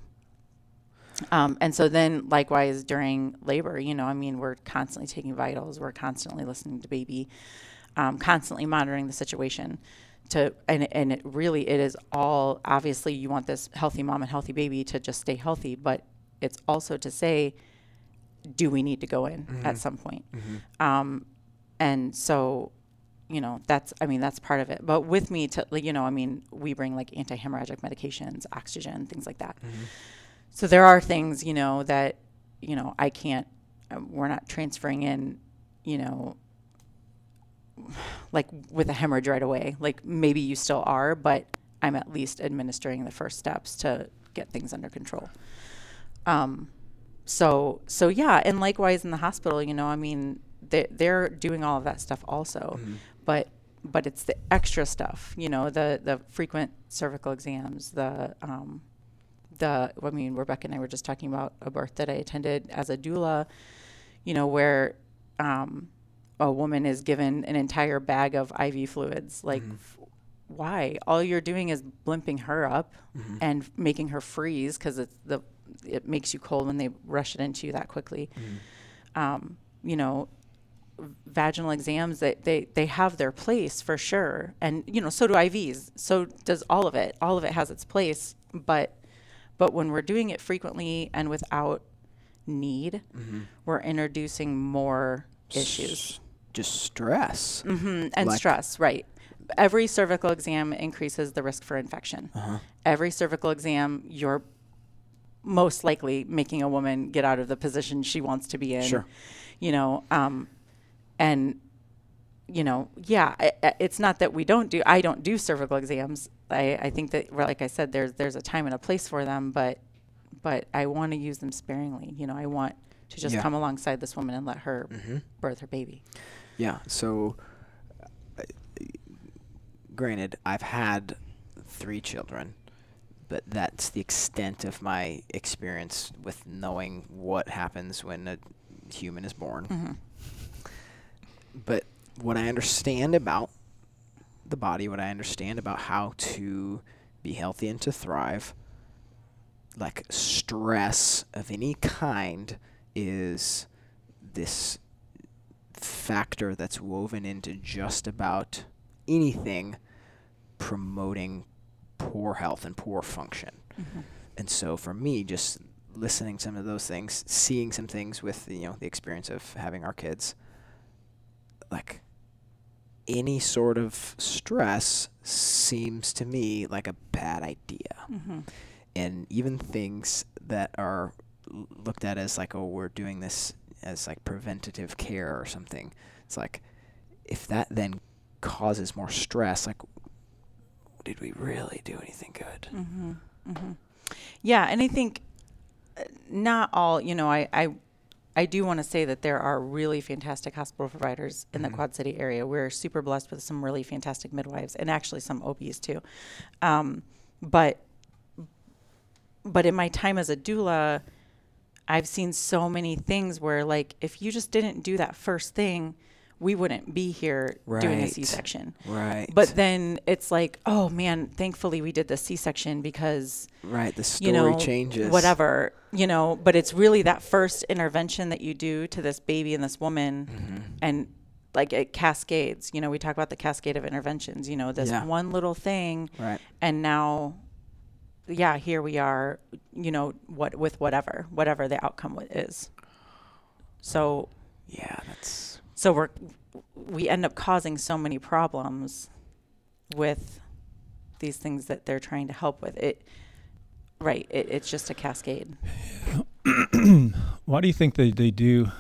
Um, and so then, likewise, during labor, you know, I mean, we're constantly taking vitals, we're constantly listening to baby, um, constantly monitoring the situation. To and and it really it is all obviously you want this healthy mom and healthy baby to just stay healthy, but it's also to say, do we need to go in at some point? Um, and so, you know, that's I mean that's part of it. But with me to you know, I mean, we bring like anti-hemorrhagic medications, oxygen, things like that. So there are things, you know, that you know I can't. Uh, we're not transferring in, you know, like with a hemorrhage right away. Like maybe you still are, but I'm at least administering the first steps to get things under control. Um, so so yeah, and likewise in the hospital, you know, I mean, they they're doing all of that stuff also, but but it's the extra stuff, you know, the the frequent cervical exams, the um, the I mean Rebecca and I were just talking about a birth that I attended as a doula, you know, where um, a woman is given an entire bag of IV fluids. Like, Mm-hmm. f- why? All you're doing is blimping her up Mm-hmm. and making her freeze because it's the it makes you cold when they rush it into you that quickly. Mm-hmm. Um, you know, vaginal exams they, they they have their place for sure and you know so do ivs so does all of it all of it has its place but but when we're doing it frequently and without need we're introducing more issues Just stress. hmm and Like- stress right every cervical exam increases the risk for infection Uh-huh. every cervical exam you're most likely making a woman get out of the position she wants to be in Sure. you know um, and you know yeah I, it's not that we don't do i don't do cervical exams i, I think that like i said there's there's a time and a place for them but but i want to use them sparingly you know i want to just Yeah. come alongside this woman and let her Mm-hmm. birth her baby Yeah. So, uh, granted, I've had three children, but that's the extent of my experience with knowing what happens when a human is born. hmm But what I understand about the body, what I understand about how to be healthy and to thrive, like stress of any kind is this factor that's woven into just about anything promoting poor health and poor function. hmm And so for me, just listening to some of those things, seeing some things with you know the experience of having our kids, like any sort of stress seems to me like a bad idea. hmm And even things that are looked at as like, oh, we're doing this as like preventative care or something. It's like if that then causes more stress, like did we really do anything good? hmm hmm Yeah, and I think uh, not all. You know, I I, I do want to say that there are really fantastic hospital providers in Mhm. the Quad City area. We're super blessed with some really fantastic midwives and actually some OBs too. Um, but but in my time as a doula, I've seen so many things where like if you just didn't do that first thing, we wouldn't be here doing a Right. C-section. Right. But then it's like, oh man, thankfully we did the C-section because right, the story you know changes. whatever, you know. But it's really that first intervention that you do to this baby and this woman, Mhm. and like it cascades. You know, we talk about the cascade of interventions. You know, this Yeah. one little thing, Right. and now, yeah, here we are. You know, what with whatever, whatever the outcome is. So Yeah, that's so we're we end up causing so many problems with these things that they're trying to help with. It right it, it's just a cascade. <coughs> Why do you think they, they do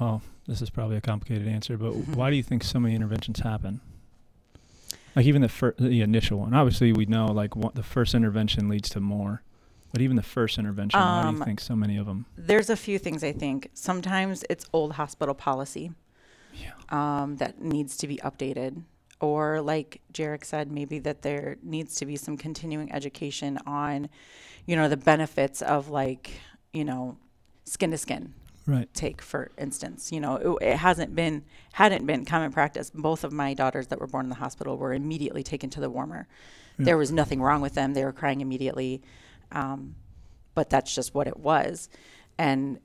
well this is probably a complicated answer but Mhm. why do you think so many interventions happen? Like even the fir- the initial one. Obviously we know like what the first intervention leads to more but even the first intervention why do Um, you think so many of them there's a few things i think. Sometimes it's old hospital policy yeah. um, that needs to be updated. Or like jarek said maybe that there needs to be some continuing education on you know the benefits of like you know skin to skin. Right. Take for instance you know it, it hasn't been hadn't been common practice. Both of my daughters that were born in the hospital were immediately taken to the warmer. Yeah. there was nothing wrong with them. They were crying immediately um, but that's just what it was. And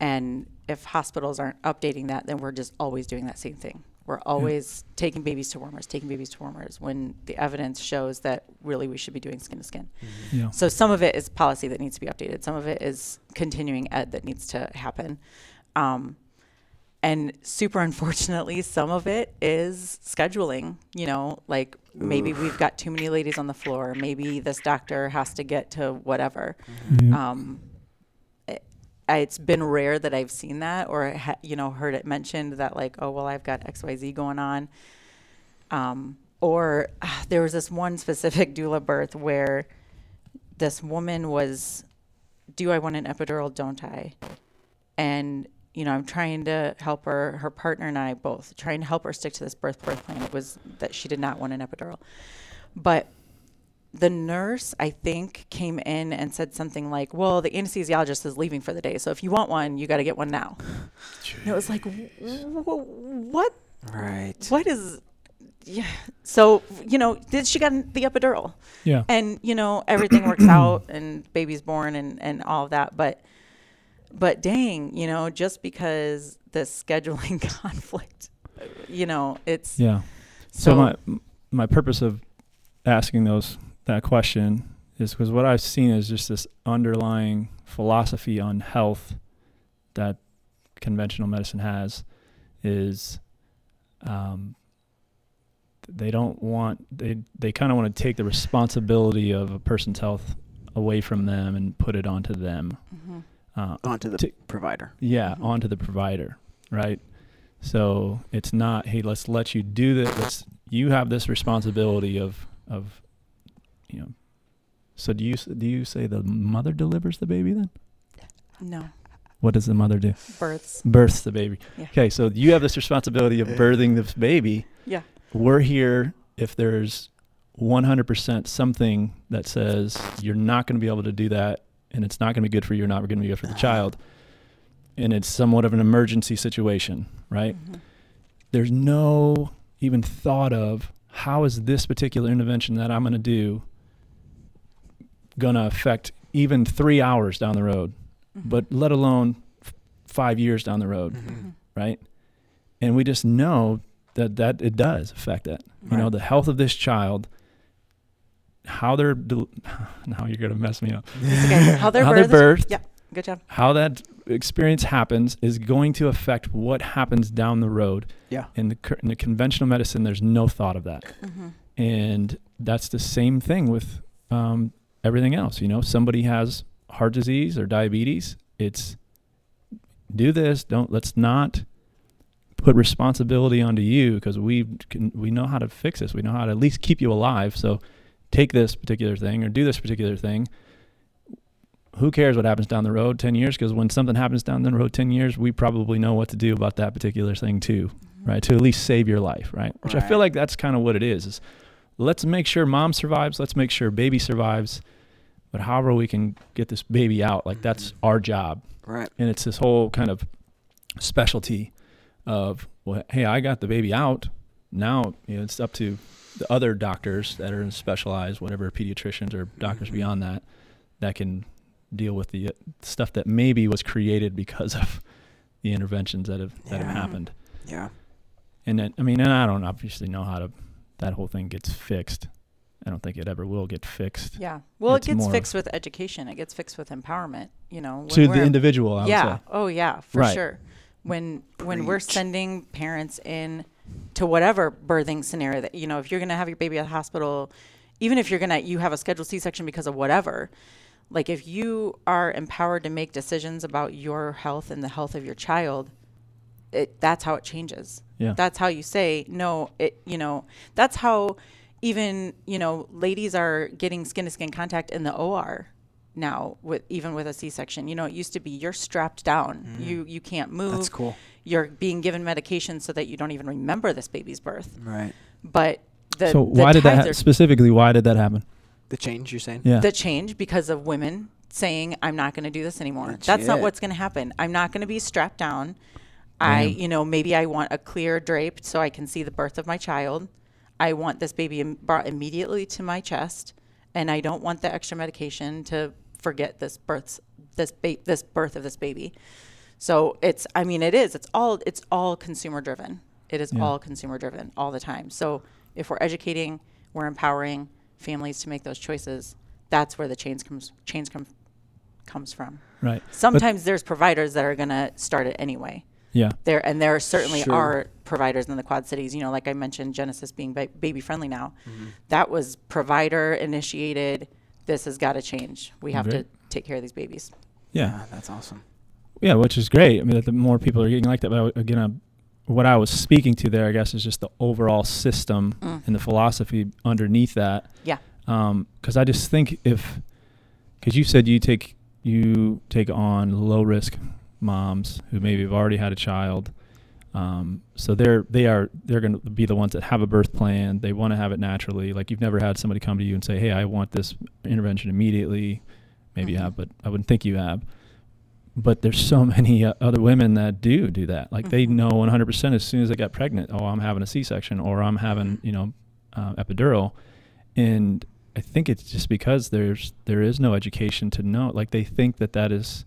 and if hospitals aren't updating that then we're just always doing that same thing. We're always taking babies to warmers taking babies to warmers when the evidence shows that really we should be doing skin to skin. Yeah. So some of it is policy that needs to be updated. Some of it is continuing ed that needs to happen. Um, and super unfortunately, some of it is scheduling. You know, like maybe we've got too many ladies on the floor. Maybe this doctor has to get to whatever. Yeah. Um, it, it's been rare that I've seen that or ha- you know heard it mentioned that like oh well I've got X Y Z going on. Um, or ah, there was this one specific <laughs> doula birth where this woman was, do I want an epidural? Don't I? And you know, I'm trying to help her, her partner and I both trying to help her stick to this birth birth plan. It was that she did not want an epidural, but the nurse, I think, came in and said something like, "Well, the anesthesiologist is leaving for the day, so if you want one, you got to get one now." And it was like, "Wh- wh- "What? Right. What is?" Yeah. So you know, did she got the epidural? Yeah. and you know everything works out and baby's born and and all of that but but dang you know just because the scheduling <laughs> conflict you know it's Yeah. So, so, my my purpose of asking those that question is because what I've seen is just this underlying philosophy on health that conventional medicine has is um, they don't want they they kind of want to take the responsibility of a person's health away from them and put it onto them. Mhm. Uh, Onto the To- provider. yeah, Mhm. onto the provider, right? So it's not, hey, let's let you do this. Let's, you have this responsibility of, of, you know. So do you do you say the mother delivers the baby then? no What does the mother do? births Births the baby. Yeah. Okay, so you have this responsibility of birthing this baby. Yeah. We're here if there's 100% something that says you're not going to be able to do that and it's not going to be good for you or not going to be good for the <laughs> child and it's somewhat of an emergency situation, right? Mhm. There's no even thought of how is this particular intervention that I'm going to do going to affect even 3 hours down the road, Mhm. but let alone f- 5 years down the road Mhm. Mhm. right? And we just know that that it does affect that. You know, the health of this child, how they're del- <sighs> now you're gonna mess me up. <laughs> Okay. how they're how birthed, they're birthed, yeah good job how that experience happens is going to affect what happens down the road. Yeah. In the in the conventional medicine, there's no thought of that, mm-hmm. and that's the same thing with um, everything else. You know, somebody has heart disease or diabetes. It's do this. Don't let's not put responsibility onto you because we can we know how to fix this. We know how to at least keep you alive. So take this particular thing or do this particular thing. Who cares what happens down the road 10 years? Because when something happens down the road 10 years, we probably know what to do about that particular thing too, mm-hmm. right? To at least save your life, right? Which I feel like that's kind of what it is. Is let's make sure mom survives. Let's make sure baby survives. But however we can get this baby out, like that's mm-hmm. our job Right. and it's this whole kind of specialty of well hey i got the baby out now you know, it's up to the other doctors that are specialized whatever pediatricians or doctors Mhm. beyond that that can deal with the uh, stuff that maybe was created because of the interventions that have that have happened. Yeah. and then i mean and i don't obviously know how to that whole thing gets fixed. I don't think it ever will get fixed. Yeah. Well It's it gets fixed with education. It gets fixed with empowerment you know to the individual I would yeah. say. oh yeah for Right. sure. When when we're sending parents in to whatever birthing scenario that you know if you're going to have your baby at the hospital even if you're going to you have a scheduled c-section because of whatever like if you are empowered to make decisions about your health and the health of your child it that's how it changes Yeah. that's how you say no it you know that's how even you know ladies are getting skin to skin contact in the OR now with even with a C-section you know it used to be you're strapped down. You you can't move. Mm. That's cool. you're being given medication so that you don't even remember this baby's birth. Right. but the so the why did that tides ha- specifically why did that happen? The change you're saying? yeah. The change because of women saying i'm not going to do this anymore. That's not what's going to happen. I'm not going to be strapped down. I you know maybe i want a clear drape so i can see the birth of my child. I want this baby im- brought immediately to my chest and i don't want the extra medication to forget this birth this ba- this birth of this baby. So it's i mean it is it's all it's all consumer driven. It is Yeah. all consumer driven all the time. So if we're educating we're empowering families to make those choices that's where the change comes change comes comes from. Right. Sometimes there's providers that are going to start it anyway. Yeah. There and there certainly Sure. are providers in the quad cities. You know like i mentioned genesis being ba- baby friendly now. Mm-hmm. that was provider initiated this has got to change we have Great. to take care of these babies yeah That's awesome. Yeah, which is great. I mean, that the more people are getting like that. But I- again, uh, what I was speaking to there, I guess, is just the overall system Mm. and the philosophy underneath that. Yeah. Because I just think if, because you said you take you take on low risk moms who maybe have already had a child, Um, so they're they are they're going to be the ones that have a birth plan. They want to have it naturally. Like you've never had somebody come to you and say, "Hey, I want this intervention immediately." Maybe you Mhm. have, but I wouldn't think you have. But there's so <laughs> many uh, other women that do do that. Like they Mhm. know 100% as soon as they get pregnant, oh, I'm having a C-section or I'm having you know uh, epidural, and I think it's just because there's there is no education to know. Like they think that that is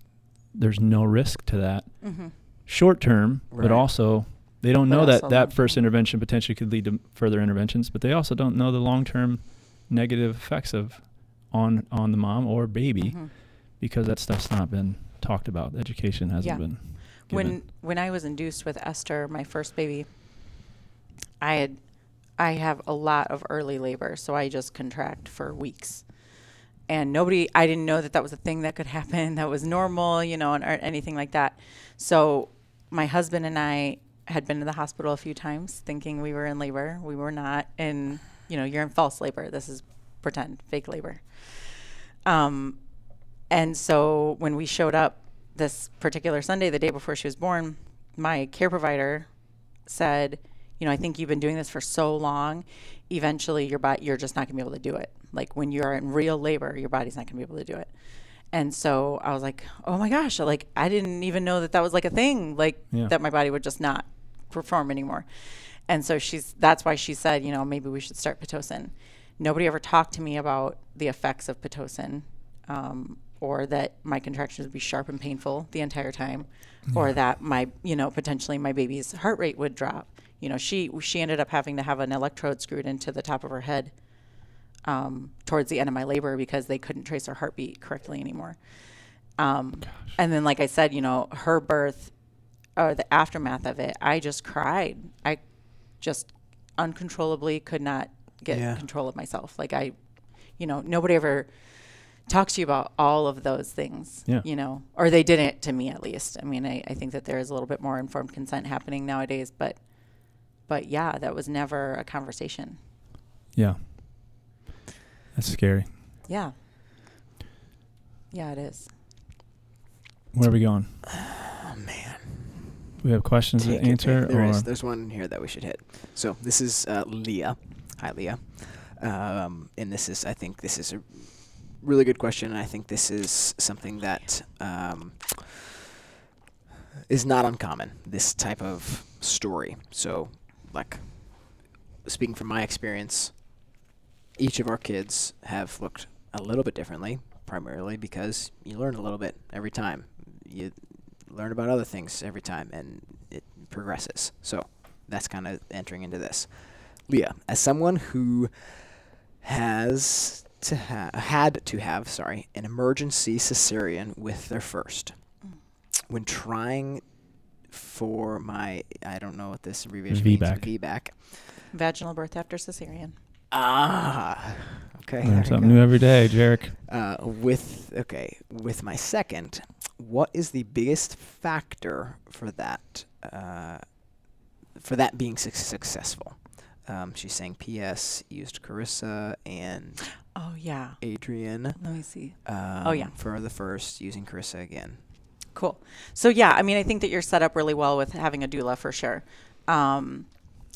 there's no risk to that Mm-hmm. Short term, Right. but also they don't But know that that first intervention potentially could lead to further interventions, but they also don't know the long term negative effects of on on the mom or baby Mhm. because that stuff's not been talked about. Education hasn't Yeah. been given. When when I was induced with Esther, my first baby, I had I have a lot of early labor, so I just contract for weeks. And nobody, I didn't know that that was a thing that could <laughs> happen, that was normal, you know, and, or anything like that. So my husband and I had been to the hospital a few times thinking we were in labor. We were not. And, you know, you're in false labor. This is pretend, fake labor. Um, and so when we showed up this particular Sunday, the day before she was born, my care provider said, you know, I think you've been doing this for so long. Eventually, your body, you're just not gonna be able to do it. Like when you are in real labor, your body's not gonna be able to do it. And so I was like, oh my gosh, like I didn't even know that that was like a thing, like Yeah. that my body would just not perform anymore. And so she's that's why she said, you know, maybe we should start pitocin. Nobody ever talked to me about the effects of pitocin, um, or that my contractions would be sharp and painful the entire time, or that my, you know, potentially my baby's heart rate would drop. You know, she she ended up having to have an electrode screwed into the top of her head um, towards the end of my labor because they couldn't trace her heartbeat correctly anymore. Um, and then, like I said, you know, her birth or the aftermath of it, I just cried. I just uncontrollably could not get Yeah. control of myself. Like I, you know, nobody ever talks to you about all of those things, Yeah. you know, or they didn't to me at least. I mean, I, I think that there is a little bit more informed consent happening nowadays, but, but yeah, that was never a conversation. yeah. That's scary. Yeah. Yeah, it is. Where are we going? <sighs> Oh man. We have questions Take to it, answer pick. There or is. There's one here that we should hit. So this is uh, Leah. Hi, Leah. Um, and this is, I think, this is a really good question, and I think this is something that um, is not uncommon. This type of story. So, like, speaking from my experience, each of our kids have looked a little bit differently, primarily because you learn a little bit every time. You learn about other things every time, and it progresses. So that's kind of entering into this. Leah, as someone who has to ha- had to have, sorry, an emergency cesarean with their first, mm. when trying for my, I don't know what this abbreviation VBAC. means, VBAC. Vaginal birth after cesarean. Ah, okay. learn something new every day, Jarek. Uh, with okay, with my second, what is the biggest factor for that? Uh, for that being suc successful, um, she's saying. P.S. Used Carissa and Oh yeah. Adrian. Let me see. Um, Oh, yeah. For the first, using Carissa again. Cool. So yeah, I mean, I think that you're set up really well with having a doula for sure, um,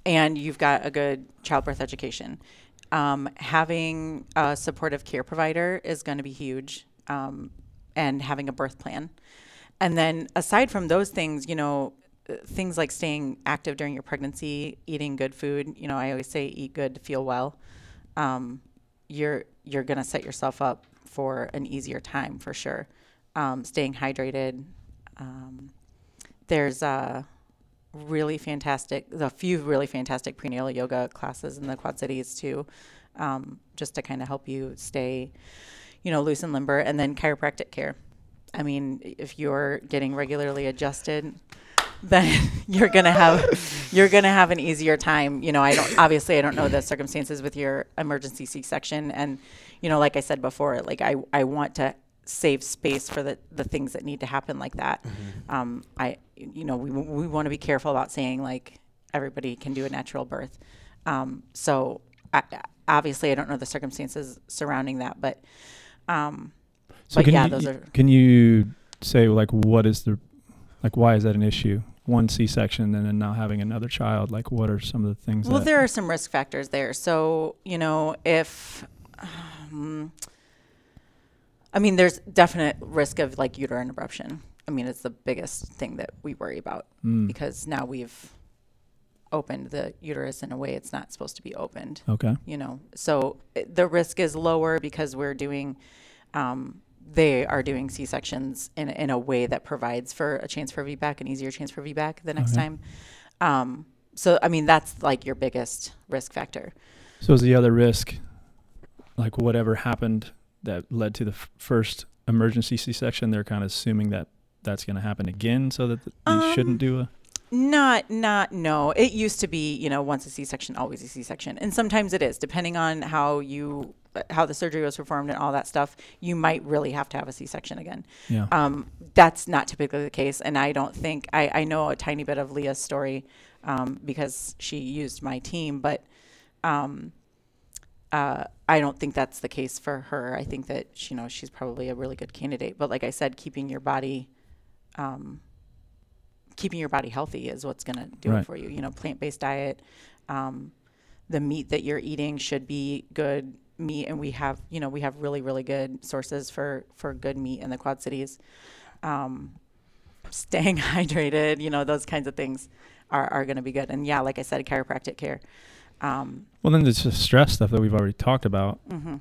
and you've got a good childbirth education. Um, having a supportive care provider is going to be huge, um, and having a birth plan. And then aside from those things, you know, uh, things like staying active during your pregnancy, eating good food. You know, I always say eat good feel well. Um, you're you're gonna set yourself up for an easier time for sure. Um, staying hydrated. Um, there's a really fantastic, a few really fantastic prenatal yoga classes in the Quad Cities too, um, just to kind of help you stay, you know, loose and limber. And then chiropractic care. I mean, if you're getting regularly adjusted, then <laughs> you're gonna have you're gonna have an easier time. You know, I don't obviously I don't know the circumstances with your emergency C-section, and you know, like I said before, like I I want to save space for the the things that need to happen like that. Um, I you know we we want to be careful about saying like everybody can do a natural birth. Um, so I, obviously I don't know the circumstances surrounding that, but um, So but can yeah, you, those are Can you say like what is the like why is that an issue? one C-section and then now having another child? Like, what are some of the things? Well, there are some risk factors there. So, you know, if, um, I mean, there's definite risk of like uterine abruption. I mean, it's the biggest thing that we worry about Mm, because now we've opened the uterus in a way it's not supposed to be opened. okay. You know, so it, the risk is lower because we're doing, um, they are doing C sections in in a way that provides for a chance for VBAC, an easier chance for VBAC the next Okay. time. Um, so I mean, that's like your biggest risk factor. So is the other risk, like whatever happened that led to the f- first emergency C-section? They're kind of assuming that that's going to happen again, so that th- you Um, shouldn't do a. Not, not, no. It used to be, you know, once a C-section, always a C-section, and sometimes it is, depending on how you, how the surgery was performed and all that stuff. You might really have to have a C-section again. Yeah. Um, that's not typically the case, and I don't think I, I know a tiny bit of Leah's story um, because she used my team, but um, uh, I don't think that's the case for her. I think that you know she's probably a really good candidate. But like I said, keeping your body, um, keeping your body healthy is what's going to do Right. it for you. You know, plant based diet. Um, the meat that you're eating should be good meat, and we have you know we have really really good sources for for good meat in the Quad Cities. Um, staying <laughs> hydrated, you know, those kinds of things are, are going to be good. And yeah, like I said, chiropractic care. Um, Well, then there's the stress stuff that we've already talked about. mhm.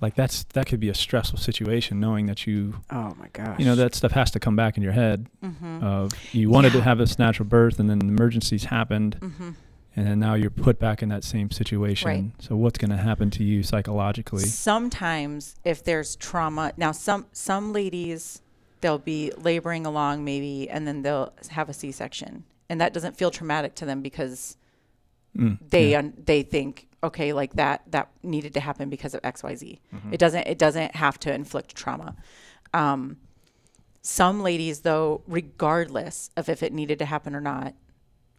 Like that's that could be a stressful situation, knowing that you Oh my gosh. you know that stuff has to come back in your head Mhm. of you wanted to have this natural birth and then emergencies happened Mhm. and then now you're put back in that same situation Right. so what's going to happen to you psychologically Sometimes, if there's trauma, now some some ladies they'll be laboring along maybe, and then they'll have a C-section, and that doesn't feel traumatic to them because Mm, they yeah. un- they think okay, like that that needed to happen because of X Y Z. Mhm. It doesn't it doesn't have to inflict trauma. Um, some ladies, though, regardless of if it needed to happen or not,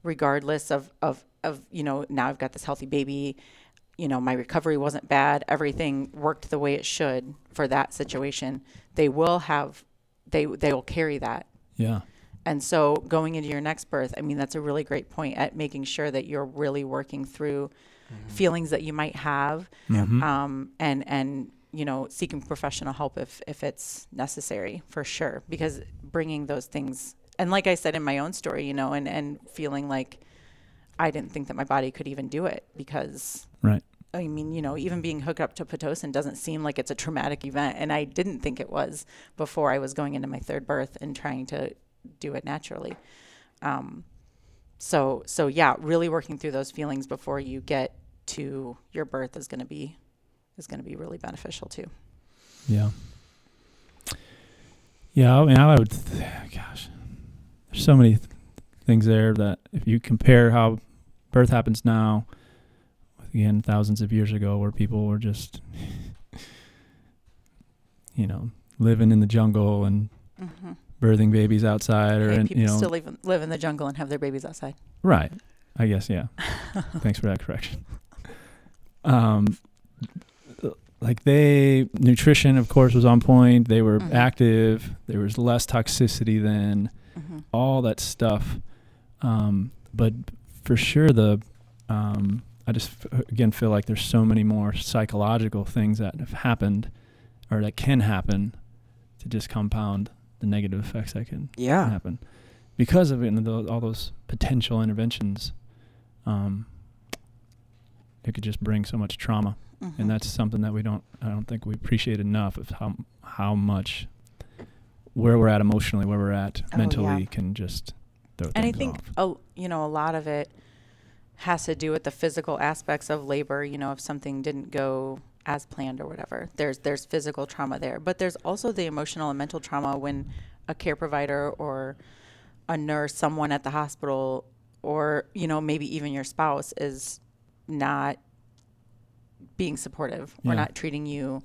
regardless of of of you know now I've got this healthy baby, you know my recovery wasn't bad, everything worked the way it should for that situation. They will have they they will carry that. yeah And so going into your next birth, I mean, that's a really great point at making sure that you're really working through feelings that you might have Mhm. um, and, and, you know, seeking professional help if, if it's necessary for sure. Because bringing those things, and like I said in my own story, you know, and, and feeling like I didn't think that my body could even do it because right I mean, you know, even being hooked up to Pitocin doesn't seem like it's a traumatic event. And I didn't think it was before I was going into my third birth and trying to do it naturally. Um, so, so yeah, really working through those feelings before you get to your birth is going to be, is going to be really beneficial too. yeah yeah i mean i would th- gosh there's so many th- things there that if you compare how birth happens now again thousands of years ago where people were just <laughs> you know living in the jungle and Mm-hmm. Birthing babies outside or Hey, in, people you know. still live, live in the jungle and have their babies outside. right. I guess yeah. <laughs> Thanks for that correction. Um like they nutrition of course was on point. They were Mhm. active. There was less toxicity then. Mm-hmm. all that stuff. Um but for sure the um i just f- again feel like there's so many more psychological things that have happened or that can happen to just compound the negative effects that can yeah. happen because of it and tho- all those potential interventions um it could just bring so much trauma Mm-hmm. and that's something that we don't i don't think we appreciate enough of how how much where we're at emotionally where we're at Oh, mentally yeah. can just throw and I think off. a, you know a lot of it has to do with the physical aspects of labor. You know, if something didn't go as planned or whatever, there's there's physical trauma there, but there's also the emotional and mental trauma when a care provider or a nurse, someone at the hospital, or you know maybe even your spouse is not being supportive or not treating you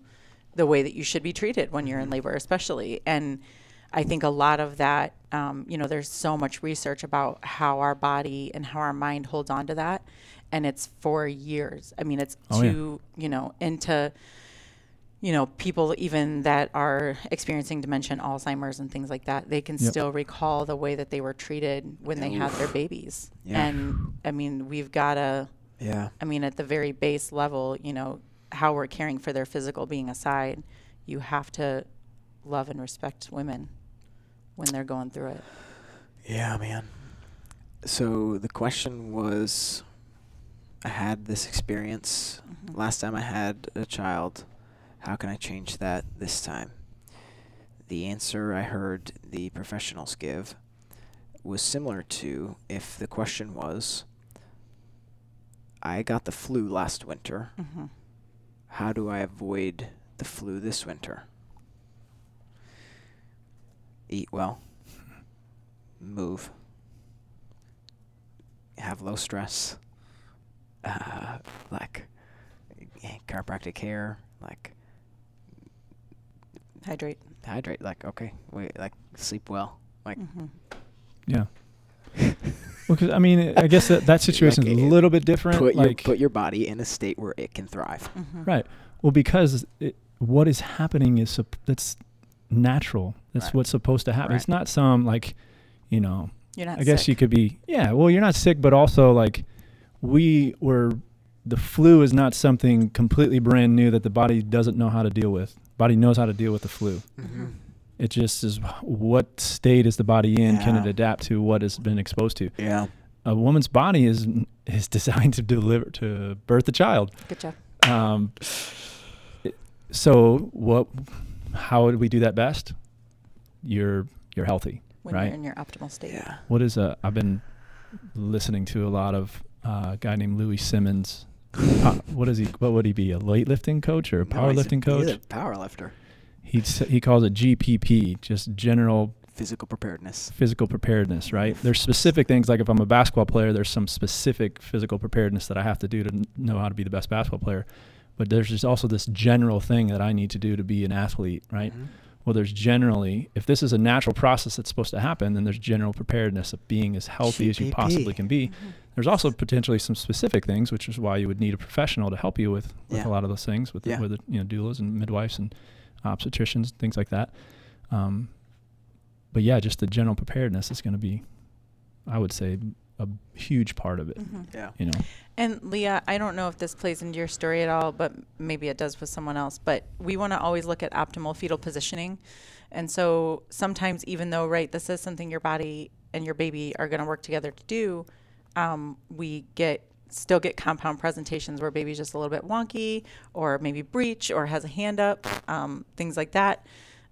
the way that you should be treated when you're in labor, especially. And I think a lot of that, um, you know, there's so much research about how our body and how our mind holds on to that. And it's for years. I mean, it's Oh, yeah. to, you know, into you know, people even that are experiencing dementia, and Alzheimer's, and things like that, they can Yep. still recall the way that they were treated when they had their babies. Yeah. And I mean, we've got to, Yeah. I mean, at the very base level, you know, how we're caring for their physical being aside, you have to love and respect women when they're going through it. Yeah, man. So the question was I had this experience Mhm. last time I had a child. How can I change that this time? The answer I heard the professionals give was similar to if the question was I got the flu last winter. hmm How do I avoid the flu this winter? Eat well. Move. Have low stress. Uh, like chiropractic care. Like Hydrate. hydrate. Like okay, wait. Like sleep well. Like hmm Yeah. Well, 'cause, I mean, I guess that, that situation is a little bit different. put your like, put your body in a state where it can thrive. hmm right. Well, because it, what is happening is sup- that's natural. That's Right. what's supposed to happen. It's not some like, you know, You're not I guess sick. you could be, yeah. Well, you're not sick, but also like, we were, the flu is not something completely brand new that the body doesn't know how to deal with. Body knows how to deal with the flu. Mhm. It just is what state is the body in? Can it adapt to what it's been exposed to? Yeah. A woman's body is is <laughs> designed to deliver to birth a child. Good job. Um, so what? How would we do that best? You're you're healthy. When Right. you're in your optimal state. Yeah. What is a? I've been listening to a lot of uh, a guy named Louie Simmons. What is he? What would he be? A weightlifting coach or a No, powerlifting coach? He's a power lifter. He he calls it GPP, just general Physical preparedness. physical preparedness, right? There's specific things like if I'm a basketball player, there's some specific physical preparedness that I have to do to know how to be the best basketball player. But there's just also this general thing that I need to do to be an athlete, right? Mhm. Well, there's generally, if this is a natural process that's supposed to happen, then there's general preparedness of being as healthy as you possibly can be. Mhm. There's also potentially some specific things, which is why you would need a professional to help you with, with Yeah. a lot of those things, with Yeah. the, with the, you know doulas and midwives and obstetricians, things like that. Um, but yeah, just the general preparedness is going to be, I would say, a huge part of it. Mhm. Yeah. You know, And Leah, I don't know if this plays into your story at all, but maybe it does with someone else. But we want to always look at optimal fetal positioning. And so sometimes, even though, right, this is something your body and your baby are going to work together to do, um, we get still get compound presentations where baby's just a little bit wonky or maybe breech or has a hand up, um, things like that.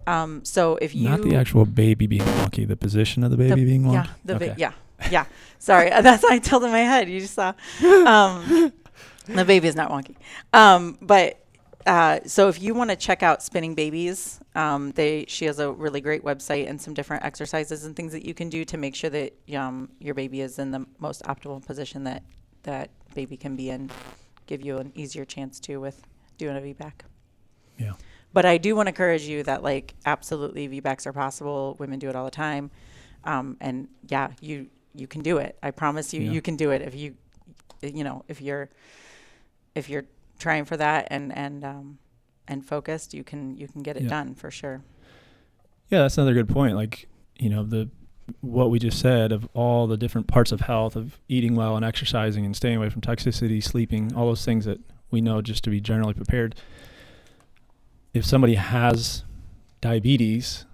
Um, so if you not the actual baby being wonky, the position of the baby the- being wonky. Yeah, the ba- yeah, yeah. Sorry, <laughs> that's how I tilted my head. You just saw. Um, <laughs> the baby is not wonky, um, but uh, so if you want to check out Spinning Babies, um, they she has a really great website and some different exercises and things that you can do to make sure that um, your baby is in the most optimal position that that baby can be in. Give you an easier chance to with doing a VBAC. Yeah. But I do want to encourage you that like absolutely VBACs are possible. Women do it all the time, um, and yeah, you you can do it. I promise you, Yeah. you can do it if you you know if you're if you're trying for that and and um, and focused, you can you can get it Yeah. done for sure. Yeah, that's another good point. Like, you know, the what we just said of all the different parts of health of eating well and exercising and staying away from toxicity, sleeping, all those things that we know just to be generally prepared. If somebody has diabetes,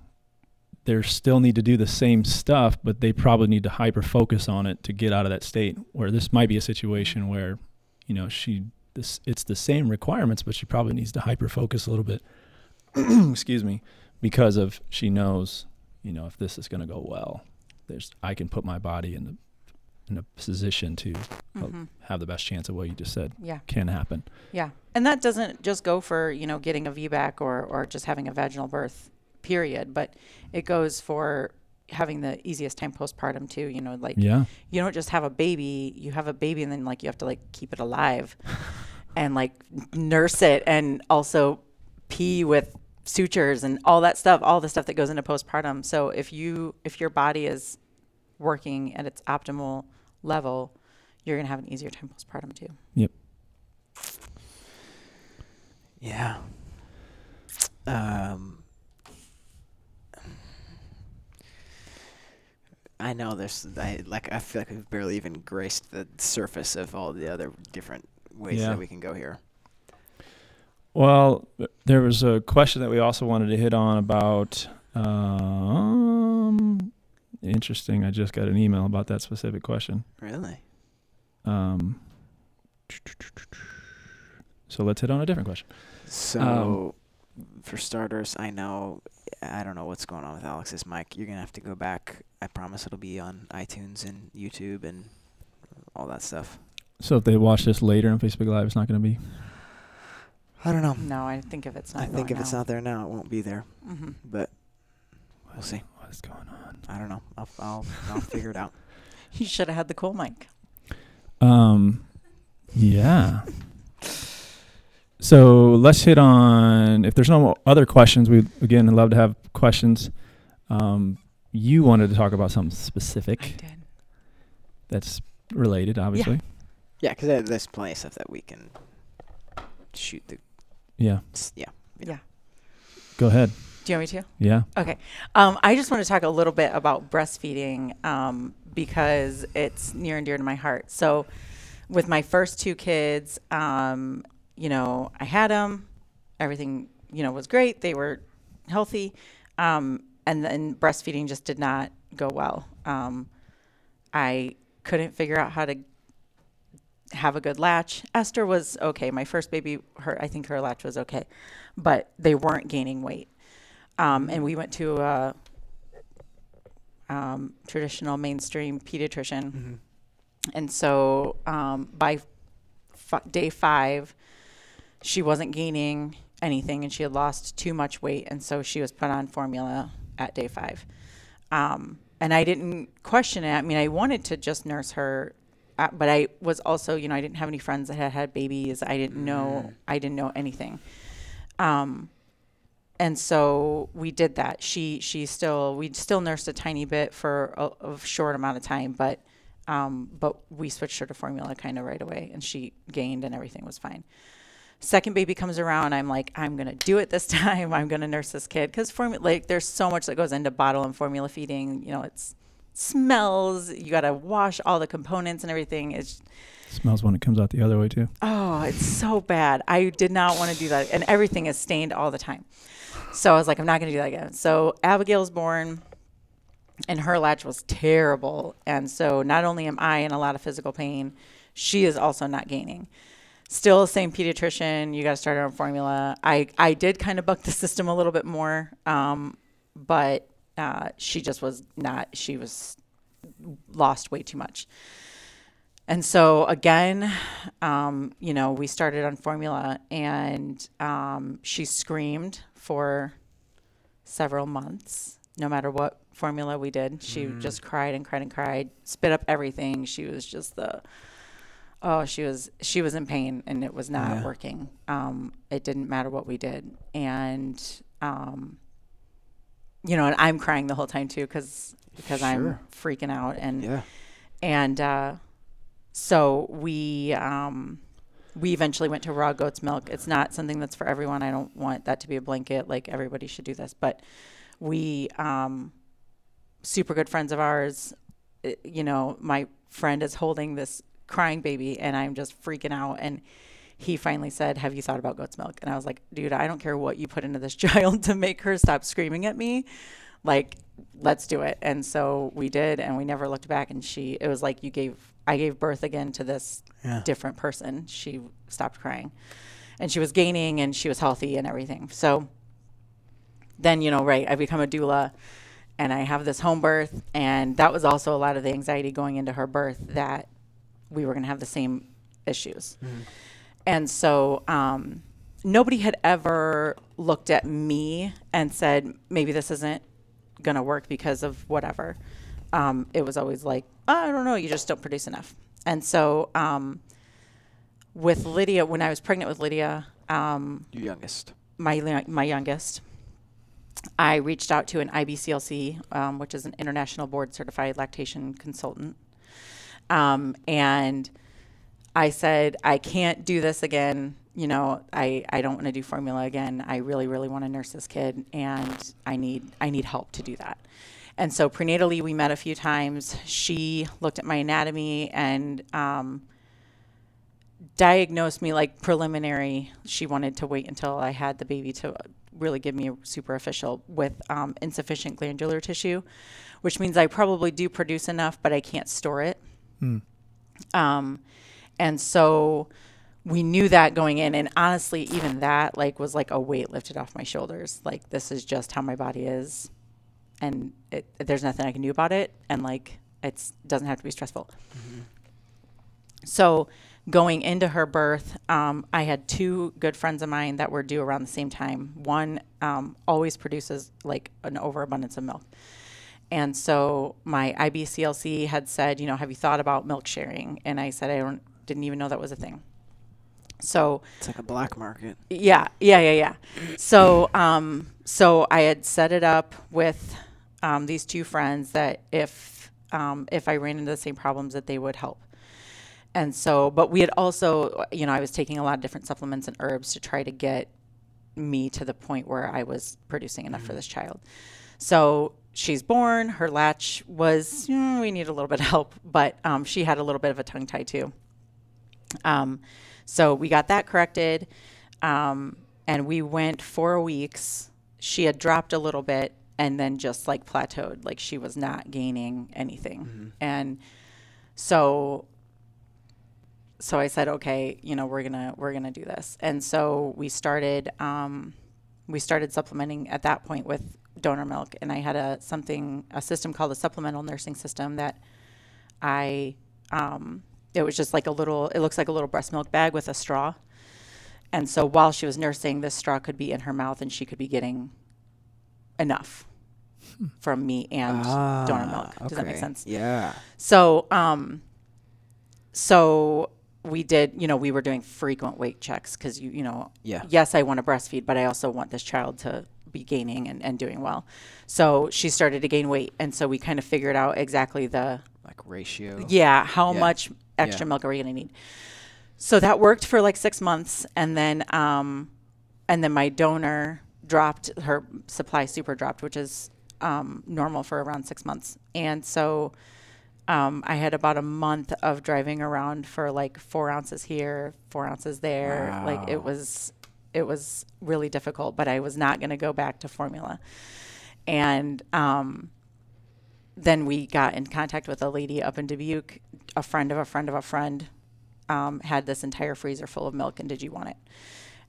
they still need to do the same stuff, but they probably need to hyper focus on it to get out of that state. Where this might be a situation where, you know, she this it's the same requirements, but she probably needs to hyper focus a little bit. <clears throat> Excuse me because of she knows, you know, if this is going to go well, there's I can put my body in the in a position to Mhm. have the best chance of what you just said Yeah. can happen. Yeah, and that doesn't just go for you know getting a VBAC or or just having a vaginal birth, period. But it goes for having the easiest time postpartum too. You know, like Yeah. you don't just have a baby; you have a baby, and then like you have to like keep it alive, <laughs> and like nurse it, and also pee with sutures and all that stuff, all the stuff that goes into postpartum. So if you if your body is working at its optimal level, you're gonna have an easier time postpartum too. Yep. Yeah. Um, I know there's I like I feel like we've barely even graced the surface of all the other different ways Yeah. that we can go here. Well, there was a question that we also wanted to hit on about. Um, interesting. I just got an email about that specific question. Really? Um, so let's hit on a different question. So, for starters, I know I don't know what's going on with Alex's mic. You're gonna have to go back. I promise it'll be on iTunes and YouTube and all that stuff. So if they watch this later on Facebook Live, it's not going to be. I don't know. No, I think if it's not. I think if going it's not there now, it won't be there. hmm But we'll see. What's going on? I don't know. I'll I'll, I'll figure it out. <laughs> You should have had the cool mic. Um, yeah. <laughs> So let's hit on. If there's no other questions, we again would love to have questions. Um, you wanted to talk about something I specific did. that's related, obviously. Yeah, because there's plenty of stuff that we can shoot the. Yeah. Yeah. Yeah. Go ahead. Do you want me to? Yeah. Okay. Um, I just want to talk a little bit about breastfeeding um, because it's near and dear to my heart. So, with my first two kids, um, you know, I had them, everything, you know, was great. They were healthy. Um, and then breastfeeding just did not go well. Um, I couldn't figure out how to have a good latch. Esther was okay. My first baby, her, I think her latch was okay, but they weren't gaining weight. Um, and we went to a um, traditional mainstream pediatrician. Mm-hmm. And so um, by f- day five, she wasn't gaining anything and she had lost too much weight. And so she was put on formula at day five. Um, and I didn't question it. I mean, I wanted to just nurse her, uh, but I was also, you know, I didn't have any friends that had had babies. I didn't know, I didn't know anything. Um, and so we did that. She she still we still nursed a tiny bit for a, a short amount of time, but um, but we switched her to formula kind of right away, and she gained and everything was fine. Second baby comes around, I'm like, I'm gonna do it this <laughs> time. I'm gonna nurse this kid because formula like there's so much that goes into bottle and formula feeding. You know, it's smells. You gotta wash all the components and everything. It's Smells when it comes out the other way too. Oh, it's so bad. I did not want to do that. And everything is stained all the time. So I was like, I'm not going to do that again. So Abigail's born, and her latch was terrible. And so not only am I in a lot of physical pain, she is also not gaining. Still, the same pediatrician. You got to start on formula. I, I did kind of buck the system a little bit more, um, but uh, she just was not, she was lost way too much. And so again, um, you know, we started on formula, and um, she screamed for several months. No matter what formula we did, she just cried and cried and cried, spit up everything. She was just the oh, she was she was in pain, and it was not Yeah. working. Um, it didn't matter what we did, and um, you know, and I'm crying the whole time too, because because I'm freaking out and Yeah. and uh, so we um, we eventually went to raw goat's milk. It's not something that's for everyone. I don't want that to be a blanket like everybody should do this, but we um, super good friends of ours. uh, You know, my friend is holding this crying baby, and I'm just freaking out. And he finally said, "Have you thought about goat's milk?" And I was like, "Dude, I don't care what you put into this <laughs> child to make her stop screaming at me. Like, let's do it." And so we did, and we never looked back. And she, it was like you gave, I gave birth again to this Yeah. different person. She stopped crying, and she was gaining, and she was healthy, and everything. So then, you know, right, I become a doula. And I have this home birth, and that was also a lot of the anxiety going into her birth that we were going to have the same issues. And so um, nobody had ever looked at me and said, maybe this isn't going to work because of whatever. Um, it was always like, I don't know, you just don't produce enough. And so um, with Lydia, when I was pregnant with Lydia, um, Your youngest. my my youngest, I reached out to an IBCLC, um, which is an international board certified lactation consultant, um, and I said I can't do this again. you know, I, I don't want to do formula again. I really, really want to nurse this kid and I need I need help to do that. And so prenatally we met a few times. She looked at my anatomy and um, diagnosed me like preliminary. She wanted to wait until I had the baby to really give me a super official with um, insufficient glandular tissue, which means I probably do produce enough, but I can't store it. Um, and so we knew that going in and honestly even that like was like a weight lifted off my shoulders. Like this is just how my body is and it, there's nothing i can do about it and like it doesn't have to be stressful. So going into her birth um, i had two good friends of mine that were due around the same time. One um, always produces like an overabundance of milk and so my ibclc had said you know have you thought about milk sharing and i said i don't didn't even know that was a thing so It's like a black market. yeah, yeah, yeah, yeah. So, um, so I had set it up with um, these two friends that if um, if I ran into the same problems, that they would help. And so, but we had also, you know, I was taking a lot of different supplements and herbs to try to get me to the point where I was producing enough for this child. So she's born. Her latch was, mm, we need a little bit of help, but um, she had a little bit of a tongue tie too. Um, so we got that corrected, um, and we went four weeks. She had dropped a little bit and then just like plateaued, like she was not gaining anything. And so, so I said, okay, you know, we're gonna we're gonna do this. And so we started um, we started supplementing at that point with donor milk, and I had a something a system called a supplemental nursing system that I um, it was just like a little it looks like a little breast milk bag with a straw. And so while she was nursing this straw could be in her mouth and she could be getting enough from me and donor milk. Does that make Ah, sense? Yeah. so um so we did you know we were doing frequent weight checks because you you know Yeah. yes i want to breastfeed but i also want this child to be gaining and, and doing well so she started to gain weight and so we kind of figured out exactly the Like ratio. yeah, how Yeah. much extra Yeah. milk are we going to need? So that worked for like six months, and then um, and then my donor dropped her supply super dropped, which is um, normal for around six months, and so um, I had about a month of driving around for like four ounces here, four ounces there. Like it was it was really difficult, but I was not going to go back to formula, and um, then we got in contact with a lady up in Dubuque, a friend of a friend of a friend, um, had this entire freezer full of milk, and did you want it?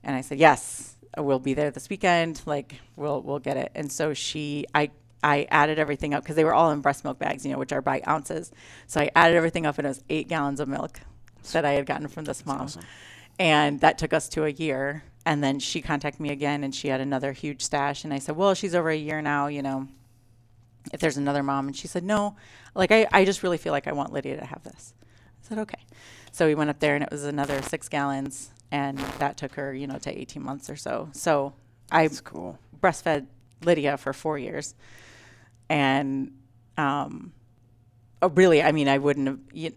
And I said, yes, we'll be there this weekend. Like, we'll we'll get it. And so she, I, I added everything up because they were all in breast milk bags, you know, which are by ounces. So I added everything up, and it was eight gallons of milk that I had gotten from this mom, awesome. and that took us to a year. And then she contacted me again, and she had another huge stash. And I said, well, she's over a year now, you know if there's another mom. And she said no. Like I, I just really feel like i want lydia to have this. I said okay. So we went up there and it was another six gallons and that took her you know to 18 months or so. So i cool. breastfed lydia for four years. And um, oh, really i mean i wouldn't have you,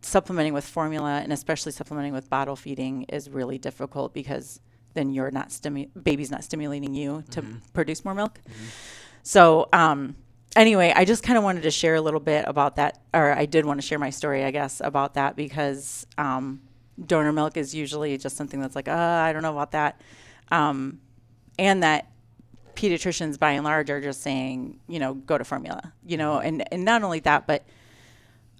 supplementing with formula and especially supplementing with bottle feeding is really difficult because then you're not stimu- baby's not stimulating you to produce more milk. So um, anyway, I just kind of wanted to share a little bit about that, or I did want to share my story, I guess, about that because um, donor milk is usually just something that's like, uh, I don't know about that, um, and that pediatricians by and large are just saying, you know, go to formula, you know, and and not only that, but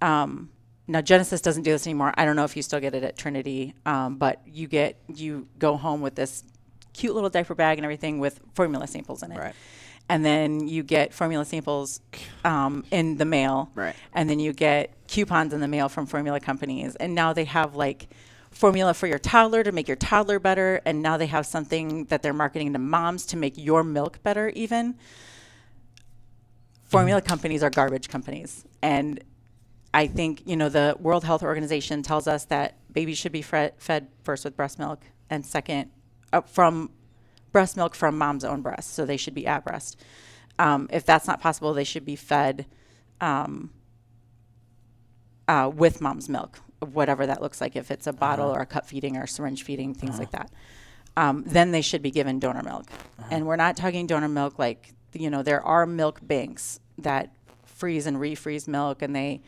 um, now Genesis doesn't do this anymore. I don't know if you still get it at Trinity, um, but you get you go home with this cute little diaper bag and everything with formula samples in it Right. and then you get formula samples um, in the mail Right. and then you get coupons in the mail from formula companies and now they have like formula for your toddler to make your toddler better and now they have something that they're marketing to moms to make your milk better even formula companies are garbage companies and i think you know the world health organization tells us that babies should be fed first with breast milk and second uh, from breast milk from mom's own breast so they should be at breast um, if that's not possible they should be fed um, uh, with mom's milk whatever that looks like, if it's a bottle Uh-huh. or a cup feeding or syringe feeding, things like that, um, then they should be given donor milk. Uh-huh. And we're not talking donor milk like, you know, there are milk banks that freeze and refreeze milk and they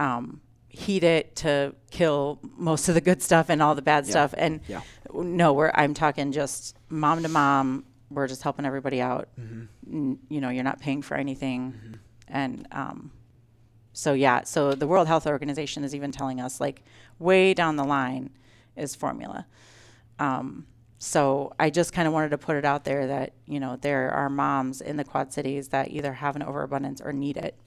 um, heat it to kill most of the good stuff and all the bad Yeah. stuff. And Yeah. no, we're I'm talking just mom to mom. We're just helping everybody out. Mm-hmm. N- you know, you're not paying for anything, and um, so yeah. So the World Health Organization is even telling us like way down the line is formula. Um, so I just kind of wanted to put it out there that you know there are moms in the Quad Cities that either have an overabundance or need it,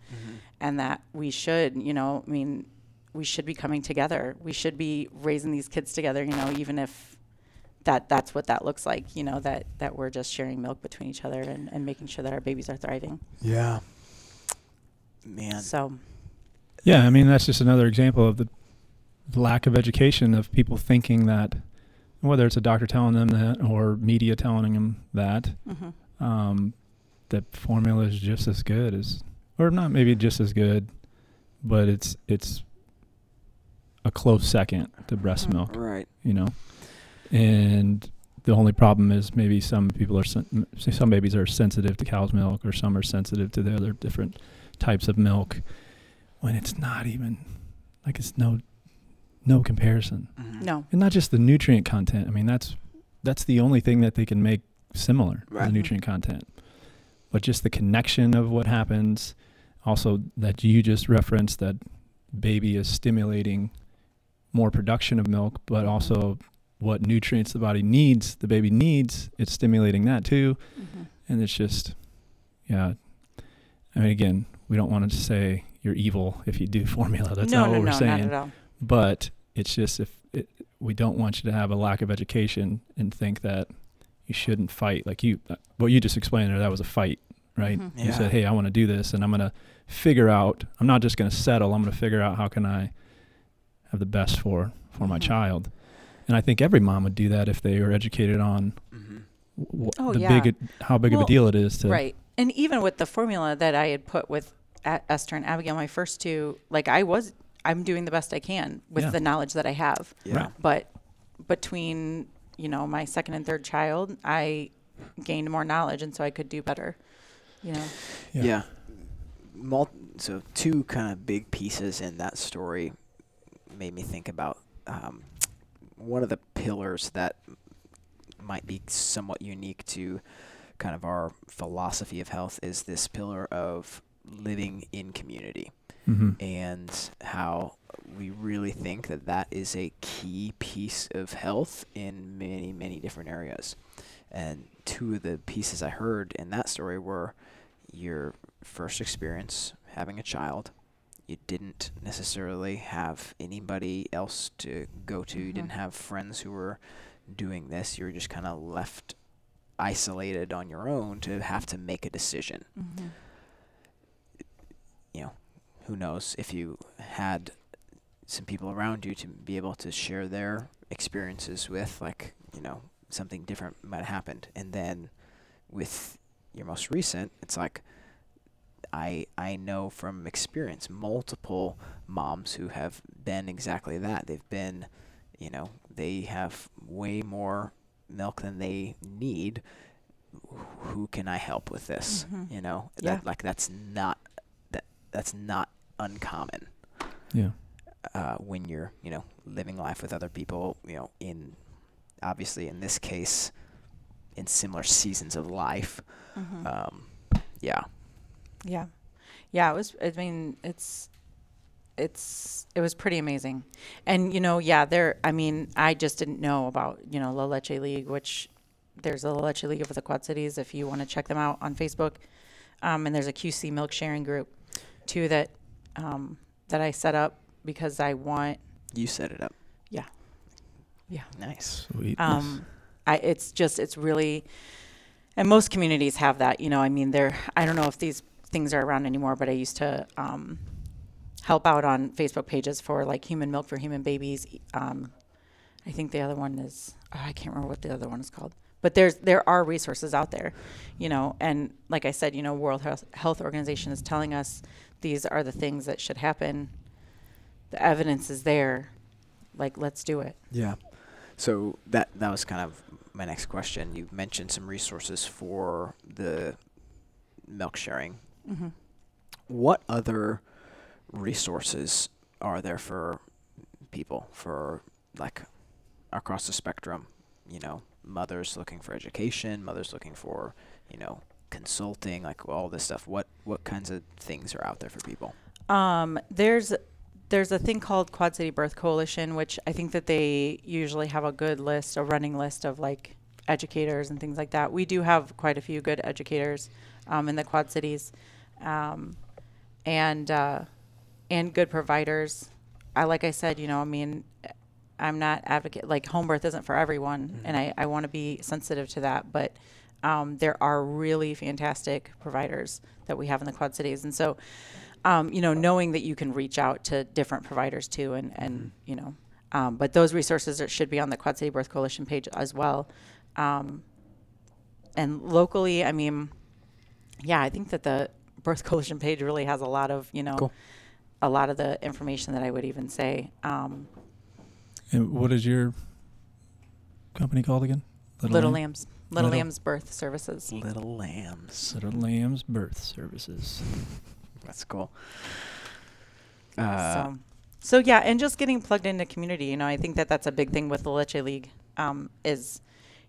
and that we should, you know, I mean, we should be coming together. We should be raising these kids together. You know, even if that that's what that looks like. You know, that that we're just sharing milk between each other and, and making sure that our babies are thriving. Yeah. Man. So Yeah, I mean that's just another example of the lack of education of people thinking that whether it's a doctor telling them that or media telling them that mhm. um, that formula is just as good as, or not maybe just as good, but it's it's a close second to breast Mhm. milk, Right. you know, and the only problem is maybe some people are sen- some babies are sensitive to cow's milk or some are sensitive to the other different types of milk when it's not even like it's no no comparison Mhm. no, and not just the nutrient content. I mean, that's that's the only thing that they can make similar, Right. the nutrient content. But just the connection of what happens, also that you just referenced that baby is stimulating more production of milk, but also what nutrients the body needs, the baby needs, it's stimulating that too. Mhm. And it's just, yeah. I mean, again, we don't want to say you're evil if you do <laughs> formula. That's no, not no, what we're no, saying not at all. but it's just if it, we don't want you to have a lack of education and think that you shouldn't fight like you uh, what you just explained there that was a fight right Mhm. you said hey i want to do this and i'm going to figure out i'm not just going to settle i'm going to figure out how can i have the best for for my Mhm. child and i think every mom would do that if they were educated on Mhm. w- Oh, the yeah. big how big of a deal it is to Right. And even with the formula that I had put with A- Esther and Abigail, my first two, like I was, I'm doing the best I can with Yeah. the knowledge that I have. Yeah. Right. But between, you know, my second and third child, I gained more knowledge and so I could do better. You know. Yeah. Yeah. Mul- so two kind of big pieces in that story made me think about um, one of the pillars that might be somewhat unique to kind of our philosophy of health is this pillar of living in community hmm and how we really think that that is a key piece of health in many many different areas. And two of the pieces i heard in that story were your first experience having a child. You didn't necessarily have anybody else to go to. You didn't Mhm. have friends who were doing this. You were just kind of left isolated on your own to have to make a decision. Mm-hmm. Who knows if you had some people around you to be able to share their experiences with, like, you know, something different might have happened. And then with your most recent, it's like, I, I know from experience multiple moms who have been exactly that. They've been, you know, they have way more milk than they need. Who can I help with this? Mhm. You know, Yeah. that, like that's not that's not uncommon yeah uh, when you're you know living life with other people. You know, in obviously in this case, in similar seasons of life. Mm-hmm. Um, yeah. Yeah. Yeah, it was I mean, it's it's it was pretty amazing. And you know, yeah, there I mean, I just didn't know about, you know, La Leche League, which there's a La Leche League of the Quad Cities if you want to check them out on Facebook. Um, and there's a QC milk sharing group too that um, that I set up because I want You set it up. Yeah. Yeah. Nice. sweet um, I, it's just it's really and most communities have that you know i mean they're i don't know if these things are around anymore but i used to um, help out on facebook pages for like human milk for human babies um, i think the other one is oh, i can't remember what the other one is called but there's there are resources out there you know and like i said you know world health, health organization is telling us these are the things that should happen the evidence is there. Like, let's do it. Yeah. So that that was kind of my next question. You mentioned some resources for the milk sharing. Mm-hmm. What other resources are there for people for like across the spectrum? You know, mothers looking for education, mothers looking for you know consulting, like all this stuff. What what kinds of things are out there for people? Um, there's there's a thing called Quad City Birth Coalition, which I think that they usually have a good list, a running list of like educators and things like that. We do have quite a few good educators um, in the Quad Cities, um, and uh, and good providers. I like I said, you know, I mean, I'm not advocate like home birth isn't for everyone, and I I want to be sensitive to that, but. Um, there are really fantastic providers that we have in the Quad Cities, and so um, you know, knowing that you can reach out to different providers too, and and you know, um, but those resources are, should be on the Quad City Birth Coalition page as well. Um, and locally, I mean, yeah, I think that the Birth Coalition page really has a lot of you know, Cool. a lot of the information that I would even say. Um, And what is your company called again? Little, Lamb? Lambs, Little, Little- Lambs Birth Services. Little lambs. Little Lambs Birth Services. <laughs> That's cool. Uh, so, so yeah, and just getting plugged into community. You know, I think that that's a big thing with the Leche League. Um, is,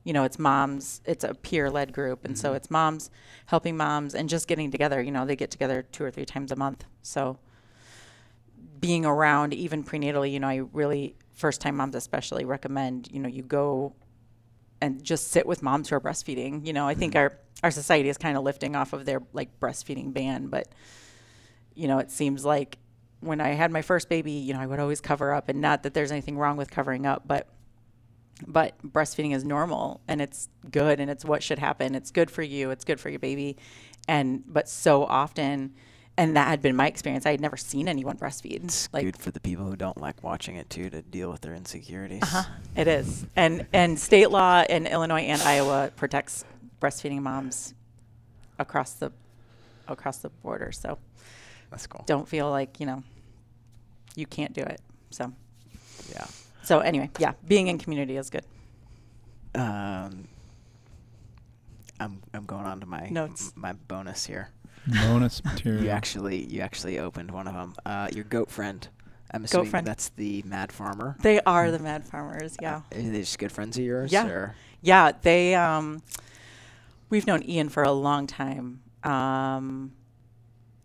you know, it's moms. It's a peer-led group, and so Mhm. it's moms helping moms and just getting together. You know, they get together two or three times a month. So, being around even prenatally, you know, I really first-time moms especially recommend. You know, you go and just sit with moms who are breastfeeding. You know, I think Mhm. our our society is kind of lifting off of their like breastfeeding ban, but you know, it seems like when I had my first baby, you know, I would always cover up, and not that there's anything wrong with covering up, but but breastfeeding is normal and it's good and it's what should happen. It's good for you. It's good for your baby, and but so often, and that had been my experience. I had never seen anyone breastfeed. It's like good for the people who don't like watching it too to deal with their insecurities. uh-huh, it is, and and state law in Illinois and Iowa protects breastfeeding moms across the across the border. So That's cool. don't feel like you know you can't do it. So Yeah. so anyway, yeah, being in community is good. Um, I'm I'm going on to my Notes. m- my bonus here. Bonus <laughs> material. You actually you actually opened one of them. Uh, your goat friend. I'm assuming friend. that's the Mad Farmer. They are the Mad Farmers, yeah. Uh, are they just good friends of yours? Yeah. Or? Yeah, they um we've known Ian for a long time. Um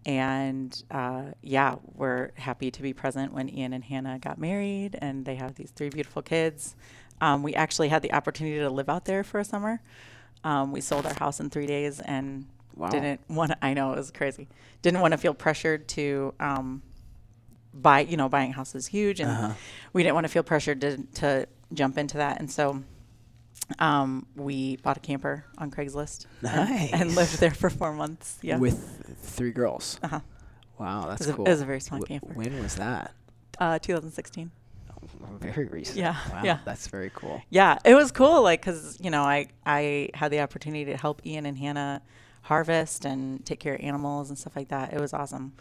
and uh, yeah, we're happy to be present when Ian and Hannah got married and they have these three beautiful kids. Um, we actually had the opportunity to live out there for a summer. Um, we sold our house in three days and Wow. didn't want to, I know it was crazy. Didn't want to feel pressured to um, buy, you know, buying a house is huge and Uh-huh. we didn't want to feel pressured to, to jump into that. And so um, we bought a camper on Craigslist <laughs> and, and lived there for four months. Yeah. With three girls. uh-huh. Wow, It that's a, cool. it was a very small Wh- camper. when was that? Uh, 2016. Oh, very recent. Yeah, Wow, yeah. that's very cool. Yeah, it was cool. Like, cause you know, I I had the opportunity to help Ian and Hannah harvest and take care of animals and stuff like that. It was awesome.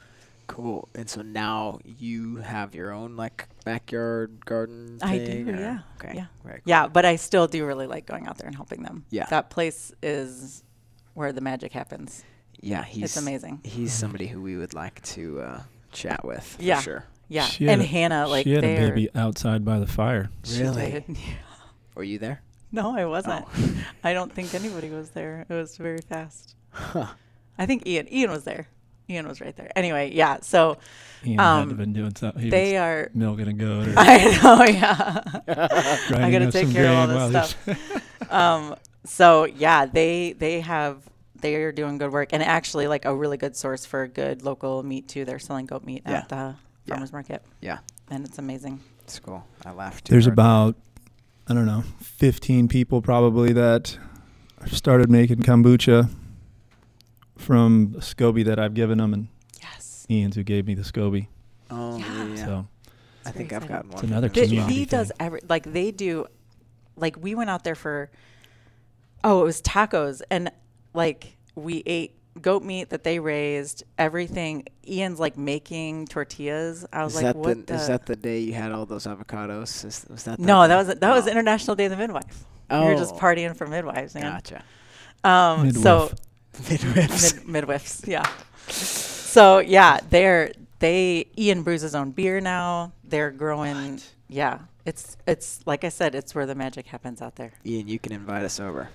Cool. And so now you have your own like backyard garden. I do, or- yeah, Okay. yeah. Very cool. Yeah, but I still do really like going out there and helping them. Yeah. that place is where the magic happens. Yeah. He's it's amazing. He's somebody who we would like to uh, chat with. For Yeah. Sure. Yeah, She and a- Hannah, like she had a baby outside by the fire. Really? did. <laughs> Were you there? No, I wasn't. Oh. <laughs> I don't think anybody was there. It was very fast. Huh. I think Ian. Ian was there. Ian was right there. Anyway, yeah. So Ian had to Um, been doing something. He they was are. milking a goat or <laughs> I know. Yeah. <laughs> I gotta take care of all this stuff. <laughs> um. So yeah, they they have they are doing good work and actually like a really good source for good local meat too. They're selling goat meat Yeah. at the Yeah. farmers market, yeah. and it's amazing. It's cool. I laughed. There's hard. about, I don't know, 15 people probably that started making kombucha from the SCOBY that I've given them, and Yes. Ian's who gave me the SCOBY. Oh Yeah. yeah. So I think very I've got gotten one. It's another him Th- as community he does every like they do like we went out there for oh it was tacos and like we ate goat meat that they raised, everything. Ian's like making tortillas. I was Is like, that what the, the? is that the day you had all those avocados? Is, was that no, the that was that was Oh. International Day of the Midwife. Oh, We were just partying for midwives, man. Gotcha. Um, so Midwives. mid, midwives, yeah. So yeah, they're they Ian brews his own beer now. They're growing. Yeah, it's it's like I said, it's where the magic happens out there. Ian, you can invite us over.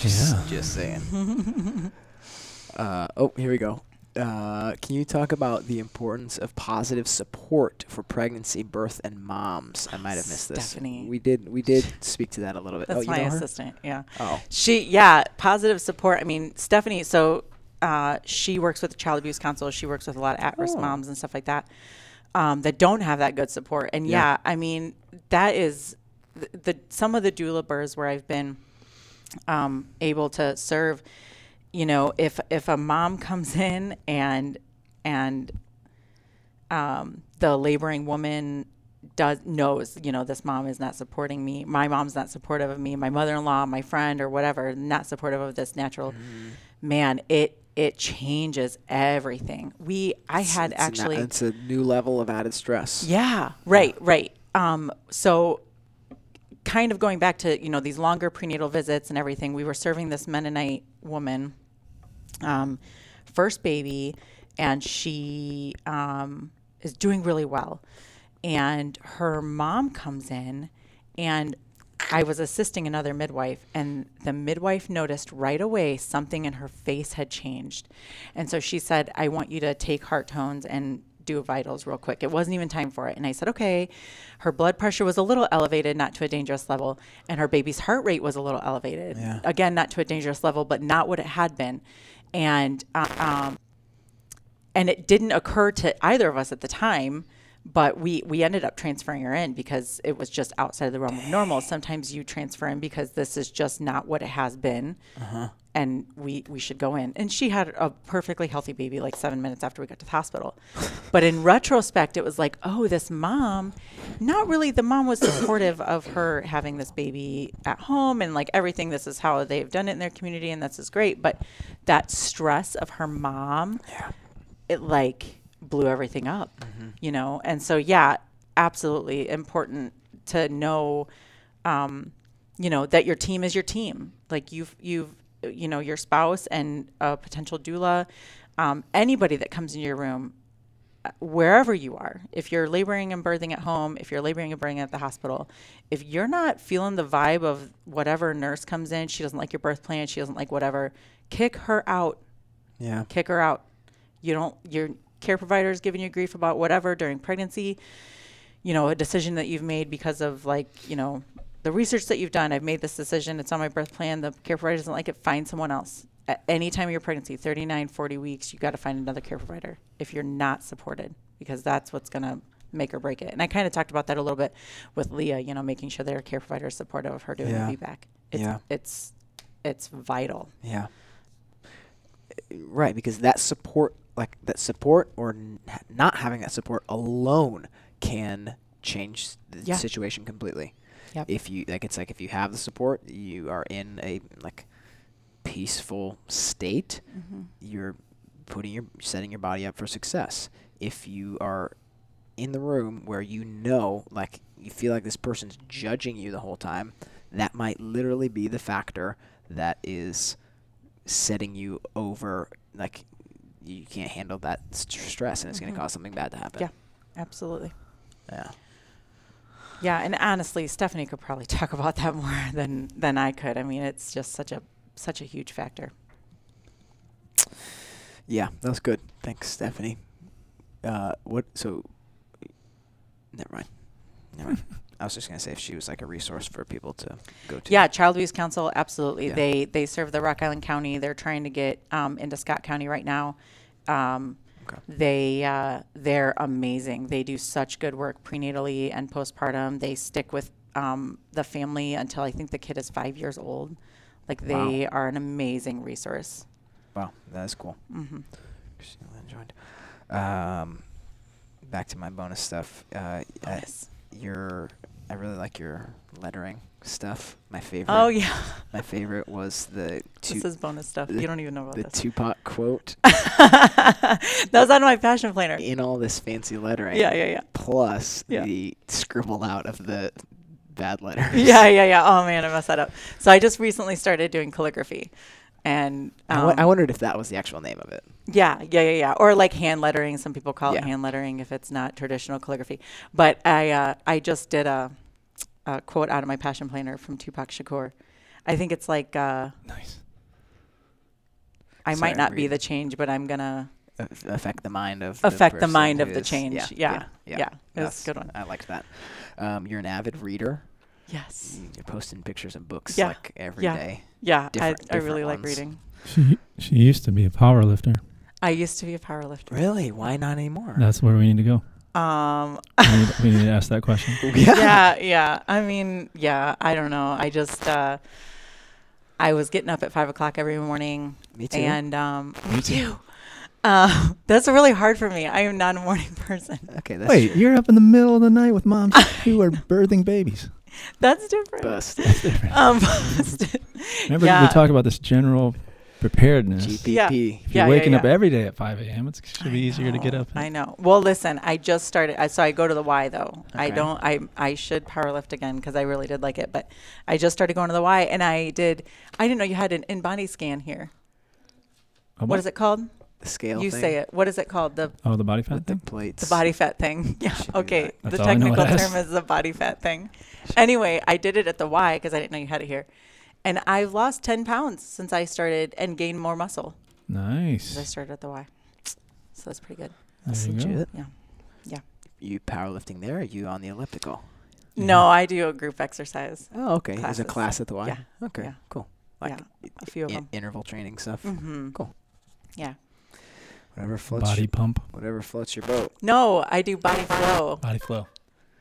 Yeah. Just saying. <laughs> uh, oh, here we go. Uh, can you talk about the importance of positive support for pregnancy, birth, and moms? I might have missed this. Stephanie. We did. We did speak to that a little bit. That's oh, my assistant. Yeah. Oh, She, yeah, positive support. I mean, Stephanie, so uh, she works with the Child Abuse Council. She works with a lot of at risk Oh. moms and stuff like that um, that don't have that good support. And Yeah. yeah, I mean, that is the, the some of the doula burrs where I've been um, able to serve. You know, if if a mom comes <laughs> in and and um, the laboring woman does knows you know this mom is not supporting me my mom's not supportive of me my mother-in-law my friend or whatever not supportive of this natural man it it changes everything we i It's- had it's a na- actually it's a new level of added stress. yeah, right, right. Um, so kind of going back to, you know, these longer prenatal visits and everything, we were serving this Mennonite woman, um, first baby, and she um, is doing really well. And her mom comes in, and I was assisting another midwife, and the midwife noticed right away something in her face had changed. And so she said, I want you to take heart tones and do vitals real quick. It wasn't even time for it. And I said, okay. Her blood pressure was a little elevated, not to a dangerous level. And her baby's heart rate was a little elevated. Yeah. Again, not to a dangerous level, but not what it had been. And, um, and it didn't occur to either of us at the time but we we ended up transferring her in because it was just outside of the realm of normal. Sometimes you transfer in because this is just not what it has been and we we should go in. And she had a perfectly healthy baby like seven minutes after we got to the hospital. <laughs> But in retrospect it was like oh this mom not really the mom was supportive of her having this baby at home and like everything. This is how they've done it in their community and this is great. But that stress of her mom it like blew everything up, you know? And so, yeah, absolutely important to know, um, you know, that your team is your team. Like you've, you've, you know, your spouse and a potential doula, um, anybody that comes into your room, uh, wherever you are, if you're laboring and birthing at home, if you're laboring and birthing at the hospital, if you're not feeling the vibe of whatever nurse comes in, she doesn't like your birth plan, she doesn't like whatever, kick her out Yeah. kick her out. You don't your care provider is giving you grief about whatever during pregnancy. You know, a decision that you've made because of like, you know, the research that you've done. I've made this decision. It's on my birth plan. The care provider doesn't like it. Find someone else. At any time of your pregnancy, 39, 40 weeks, you got to find another care provider if you're not supported because that's what's going to make or break it. And I kind of talked about that a little bit with Leah, you know, making sure their care provider is supportive of her doing Yeah. the VBAC. It's, Yeah. it's, it's vital. Yeah. Right, because that support, like that support, or n- not having that support alone, can change the Yeah. situation completely. Yep. If you like, it's like if you have the support, you are in a like peaceful state. Mm-hmm. You're putting your setting your body up for success. If you are in the room where you know, like you feel like this person's judging you the whole time, that might literally be the factor that is setting you over. Like you can't handle that st- stress, and it's going Mhm. to cause something bad to happen. Yeah. Absolutely. Yeah. Yeah, and honestly, Stephanie could probably <laughs> talk about that more than than I could. I mean, it's just such a such a huge factor. Yeah, that was good. Thanks, Stephanie. Uh, what? So, never mind. Never mind. <laughs> I was just gonna say if she was like a resource for people to go to. Yeah, Child Abuse Council, absolutely. Yeah. They they serve the Rock Island County. They're trying to get um, into Scott County right now. Um, Okay. They uh, they're amazing. They do such good work prenatally and postpartum. They stick with um, the family until I think the kid is five years old. Like they are an amazing resource. Wow, that is cool. Mm-hmm. Christina joined. Um, back to my bonus stuff. Uh, I- Yes. your, I really like your lettering. Stuff. My favorite. Oh yeah, My favorite was the two, this is bonus stuff. the- You don't even know about the this. Tupac quote <laughs> that was on my passion planner. in all this fancy lettering. Yeah, yeah, yeah. Plus Yeah. the scribbled out of the bad letters. <laughs> Yeah, yeah, yeah. Oh man, I messed that up. So I just recently started doing calligraphy, and I um, wo- I wondered if that was the actual name of it. Yeah, yeah, yeah, yeah. Or like hand lettering. Some people call it hand lettering if it's not traditional calligraphy. But I, uh, I just did a, a quote out of my passion planner from Tupac Shakur. I think it's like, uh, Nice. I Sorry, might not be the change, but I'm gonna Aff- affect the mind of affect the person mind of the change. Yeah, Yeah, yeah, yeah. It was That's- a good one. I liked that. Um, you're an avid reader. Yes. You're posting pictures of books Yeah, like every day. yeah. Yeah, I, different- I really different like reading. She she used to be a power lifter. I used to be a power lifter. Really? Why not anymore? That's where we need to go. Um, We need, we need to ask that question. <laughs> yeah, yeah. I mean, yeah. I don't know. I just, uh, I was getting up at five o'clock every morning, Me too. and um, Me me too. too. <laughs> Uh, that's really hard for me. I am not a morning <laughs> person. okay, that's Wait, true. you're up in the middle of the night with moms who are birthing babies. That's different. Bust. That's different. Um, Remember yeah. we talked about this general preparedness. GPP. Yeah. If you're Yeah, yeah, waking up yeah. every day at 5 a.m., it should be I easier to get know, up. I know. Well, listen, I just started. I, so I go to the Y though. I Okay. don't. I I should power lift again because I really did like it. But I just started going to the Y, and I did. I didn't know you had an InBody scan here. A What is it called? The scale you thing say it. What is it called? The Oh, the body fat with the thing? plates. the body fat thing. <laughs> Yeah. Should do Okay. that. That's the all I know it technical as. term is the body fat thing. Anyway, I did it at the Y because I didn't know you had it here, and I've lost ten pounds since I started and gained more muscle since I started at the Y. So that's pretty good. That's There you go. legit. Yeah. You powerlifting there? Are you on the elliptical? No, I do a group exercise. Oh, okay. There's a class at the Y. Yeah. Okay. Yeah. Cool. Like yeah, a few of in- them. interval training stuff. Mm-hmm. Cool. Yeah. Whatever floats. Body Your, pump, whatever floats your boat. No, I do body flow. body flow.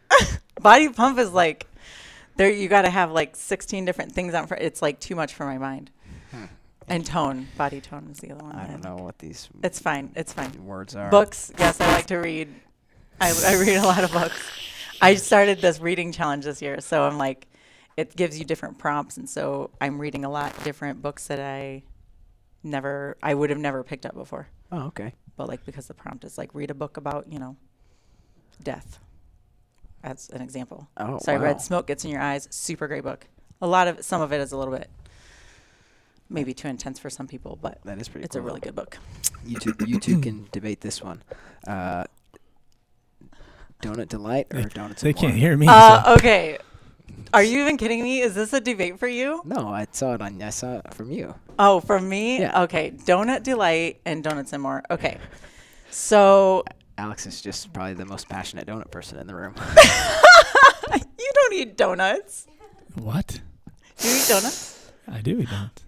<laughs> Body pump is like there. You got to have like 16 different things on. For, it's like too much for my mind. Hmm. And tone, body tone is the other one. I don't know what these It's fine. It's fine. words are. Books. Yes, I like to read. I, I read a lot of books. I <laughs> started this reading challenge this year, so I'm like, it gives you different prompts, and so I'm reading a lot different books that I never, I would have never picked up before. Oh, okay. But like because the prompt is like read a book about you know, death. As an example. Oh, so I wow. read Smoke Gets in Your Eyes. Super great book. A lot of some of it is a little bit maybe too intense for some people, but That is pretty it's cool. a really good book. You two, you two can <coughs> debate this one. Uh, donut delight or donuts? They and can't more? hear me. Uh, so- okay. Are you even kidding me? Is this a debate for you? No, I saw it on. I saw it from you. Oh, from me? Yeah. Okay. Donut Delight and Donuts and More. Okay. So Alex is just probably the most passionate donut person in the room. <laughs> you don't eat donuts. What? Do you eat donuts? I do eat donuts.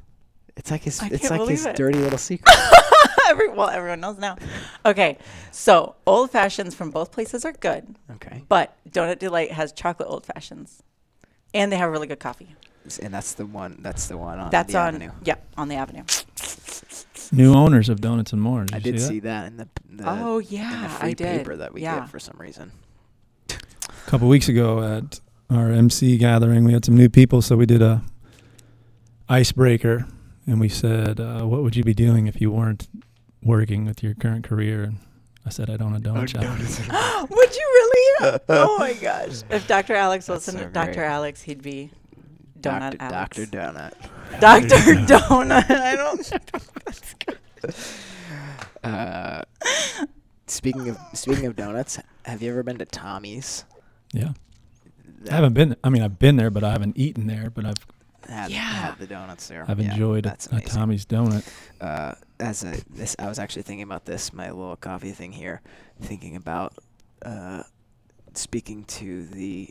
It's like his. I It's like his it. dirty little secret. <laughs> Every, well, everyone knows now. Okay. So old fashions from both places are good, okay, but Donut Delight has chocolate old fashions, and they have really good coffee. And that's the one. That's the one on That's the on avenue. yeah on the avenue. New owners of Donuts and More. Did I did see, see that? that in the, the oh in the yeah, free I did. paper that we yeah. get for some reason. A couple weeks ago at our MC gathering, we had some new people, so we did a icebreaker, and we said, uh, "What would you be doing if you weren't working with your current career?" And I said, "I'd own a donut shop." <gasps> Would you really? <laughs> oh my gosh! If Dr. Alex That's listened so Dr. Alex, he'd be Donut Doctor, Alex. Doctor Donut. <laughs> Dr. <laughs> Donut. I don't. <laughs> Uh, speaking of speaking of donuts, have you ever been to Tommy's? Yeah, That I haven't been. I mean, I've been there, but I haven't eaten there. But I've Had, Yeah. had the donuts there. I've Yeah, enjoyed a, that's a amazing. Tommy's donut. uh, as a this, I was actually thinking about this, my little coffee thing here, thinking about uh, speaking to the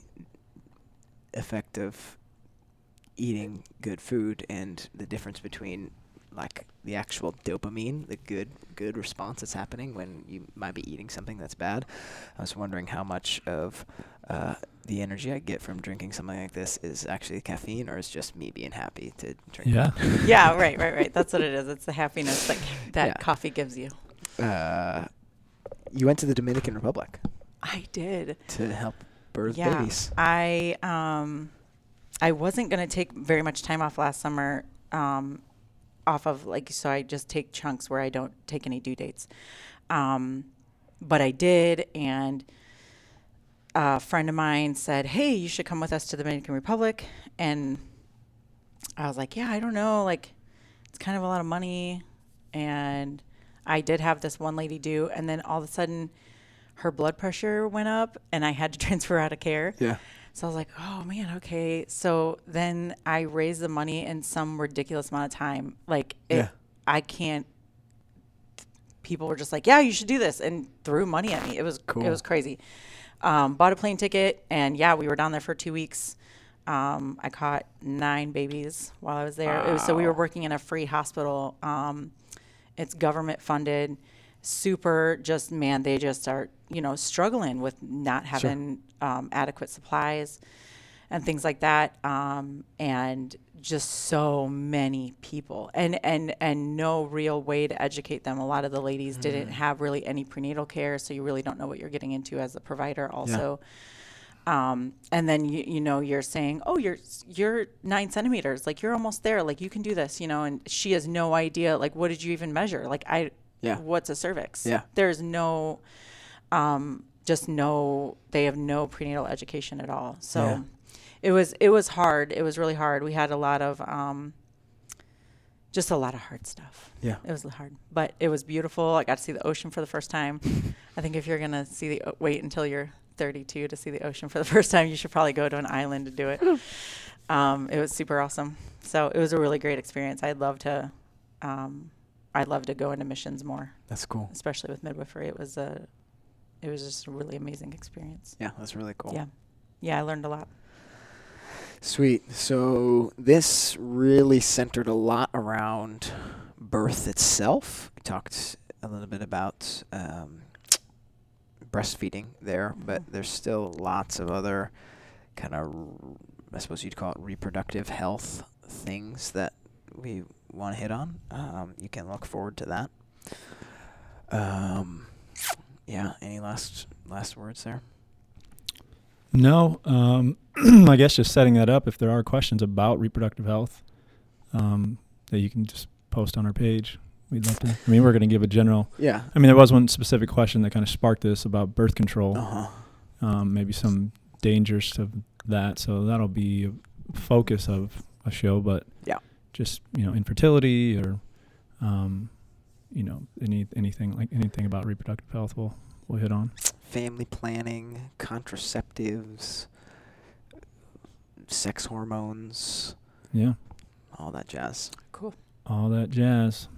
effect of eating good food and the difference between like the actual dopamine, the good good response that's happening when you might be eating something that's bad. I was wondering how much of uh, the energy I get from drinking something like this is actually caffeine, or is just me being happy to drink. Yeah, <laughs> Yeah, right, right, right. That's what it is. It's the happiness that <laughs> that Yeah. coffee gives you. uh, you went to the Dominican Republic I did. to help birth yeah. babies. I um I wasn't gonna take very much time off last summer. Um, off of like so I just take chunks where I don't take any due dates. Um, but I did and a friend of mine said, "Hey, you should come with us to the Dominican Republic." And I was like, "Yeah, I don't know, like it's kind of a lot of money." And I did have this one lady do and then all of a sudden her blood pressure went up and I had to <laughs> transfer out of care. Yeah. So I was like, oh man, okay. So then I raised the money in some ridiculous amount of time. Like, it, Yeah. I can't. People were just like, yeah, you should do this, and threw money at me. It was Cool. it was crazy. Um, bought a plane ticket, and yeah, we were down there for two weeks. Um, I caught nine babies while I was there. It was, so we were working in a free hospital. Um, it's government funded. Super, just man, they just are you know struggling with not having um, adequate supplies and things like that. Um, and just so many people, and and and no real way to educate them. A lot of the ladies didn't have really any prenatal care, so you really don't know what you're getting into as a provider. Also. Um, and then you, you know you're saying, oh, you're you're nine centimeters, like you're almost there, like you can do this, you know. And she has no idea, like what did you even measure? Like I, Yeah. what's a cervix? Yeah. there's no, um, just no. They have no prenatal education at all. So, Yeah. it was it was hard. It was really hard. We had a lot of um, just a lot of hard stuff. Yeah. It was hard, but it was beautiful. I got to see the ocean for the first time. <laughs> I think if you're gonna see the wait until you're 32 to see the ocean for the <laughs> first time, you should probably go to an island to do it. <laughs> um, it was super awesome. So it was a really great experience. I'd love to. Um, I'd love to go into missions more, That's cool. especially with midwifery. It was a, it was just a really amazing experience. Yeah, that's really cool. Yeah, yeah, I learned a lot. Sweet. So this really centered a lot around birth itself. We talked a little bit about um, breastfeeding there, but there's still lots of other kind of, I suppose you'd call it reproductive health things that we want to hit on. Um, you can look forward to that. Um, yeah. Any last last words there? No, um, <clears throat> I guess just setting that up. If there are questions about reproductive health, um, that you can just post on our page. We'd love to. I mean, we're going to give a general. Yeah. I mean, there was one specific question that kind of sparked this about birth control. Uh huh. Um, maybe some dangers of that. So that'll be a focus of a show. But Yeah. Just you know, infertility or, um, you know, any anything like anything about reproductive health, we'll we'll hit on. family planning, contraceptives, sex hormones, Yeah, all that jazz. Cool. all that jazz.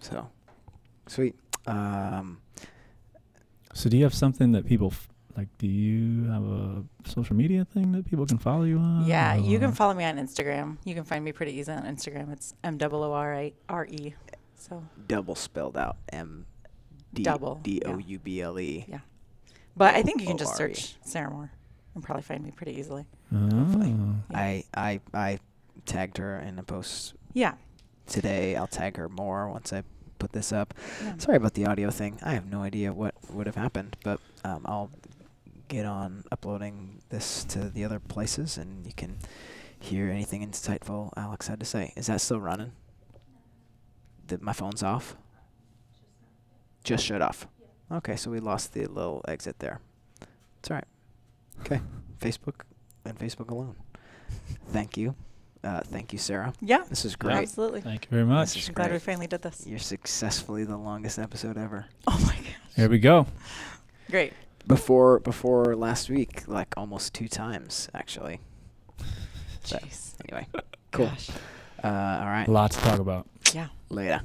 So, sweet. Um, So do you have something that people f- like? Do you have a social media thing that people can follow you on? Yeah, you can follow me on Instagram. You can find me pretty easy on Instagram. It's M O O R I R E. So, double spelled out M D Double, D O yeah. U B L E. Yeah. but I think you can just search Sarah Moore and probably find me pretty easily. Oh. I I I tagged her in a post Yeah. today. I'll tag her more once I put this up. yeah. Sorry about the audio thing. I have no idea what would have happened, but um, I'll get on uploading this to the other places, and you can hear anything insightful Alex had to say. Is that still running? The, my phone's off. Just shut off. Okay, so we lost the little exit there. It's all right. Okay, Facebook and Facebook alone. Thank you, uh, thank you, Sarah. Yeah. This is Yeah. great. Absolutely. Thank you very much. I'm glad we finally did this. You're successfully the longest episode ever. Oh my gosh. Here we go. Great. Before before last week, like almost two times actually. <laughs> But Jeez. anyway, <laughs> cool. Gosh. Uh, all right, Lots to talk about. Yeah. later.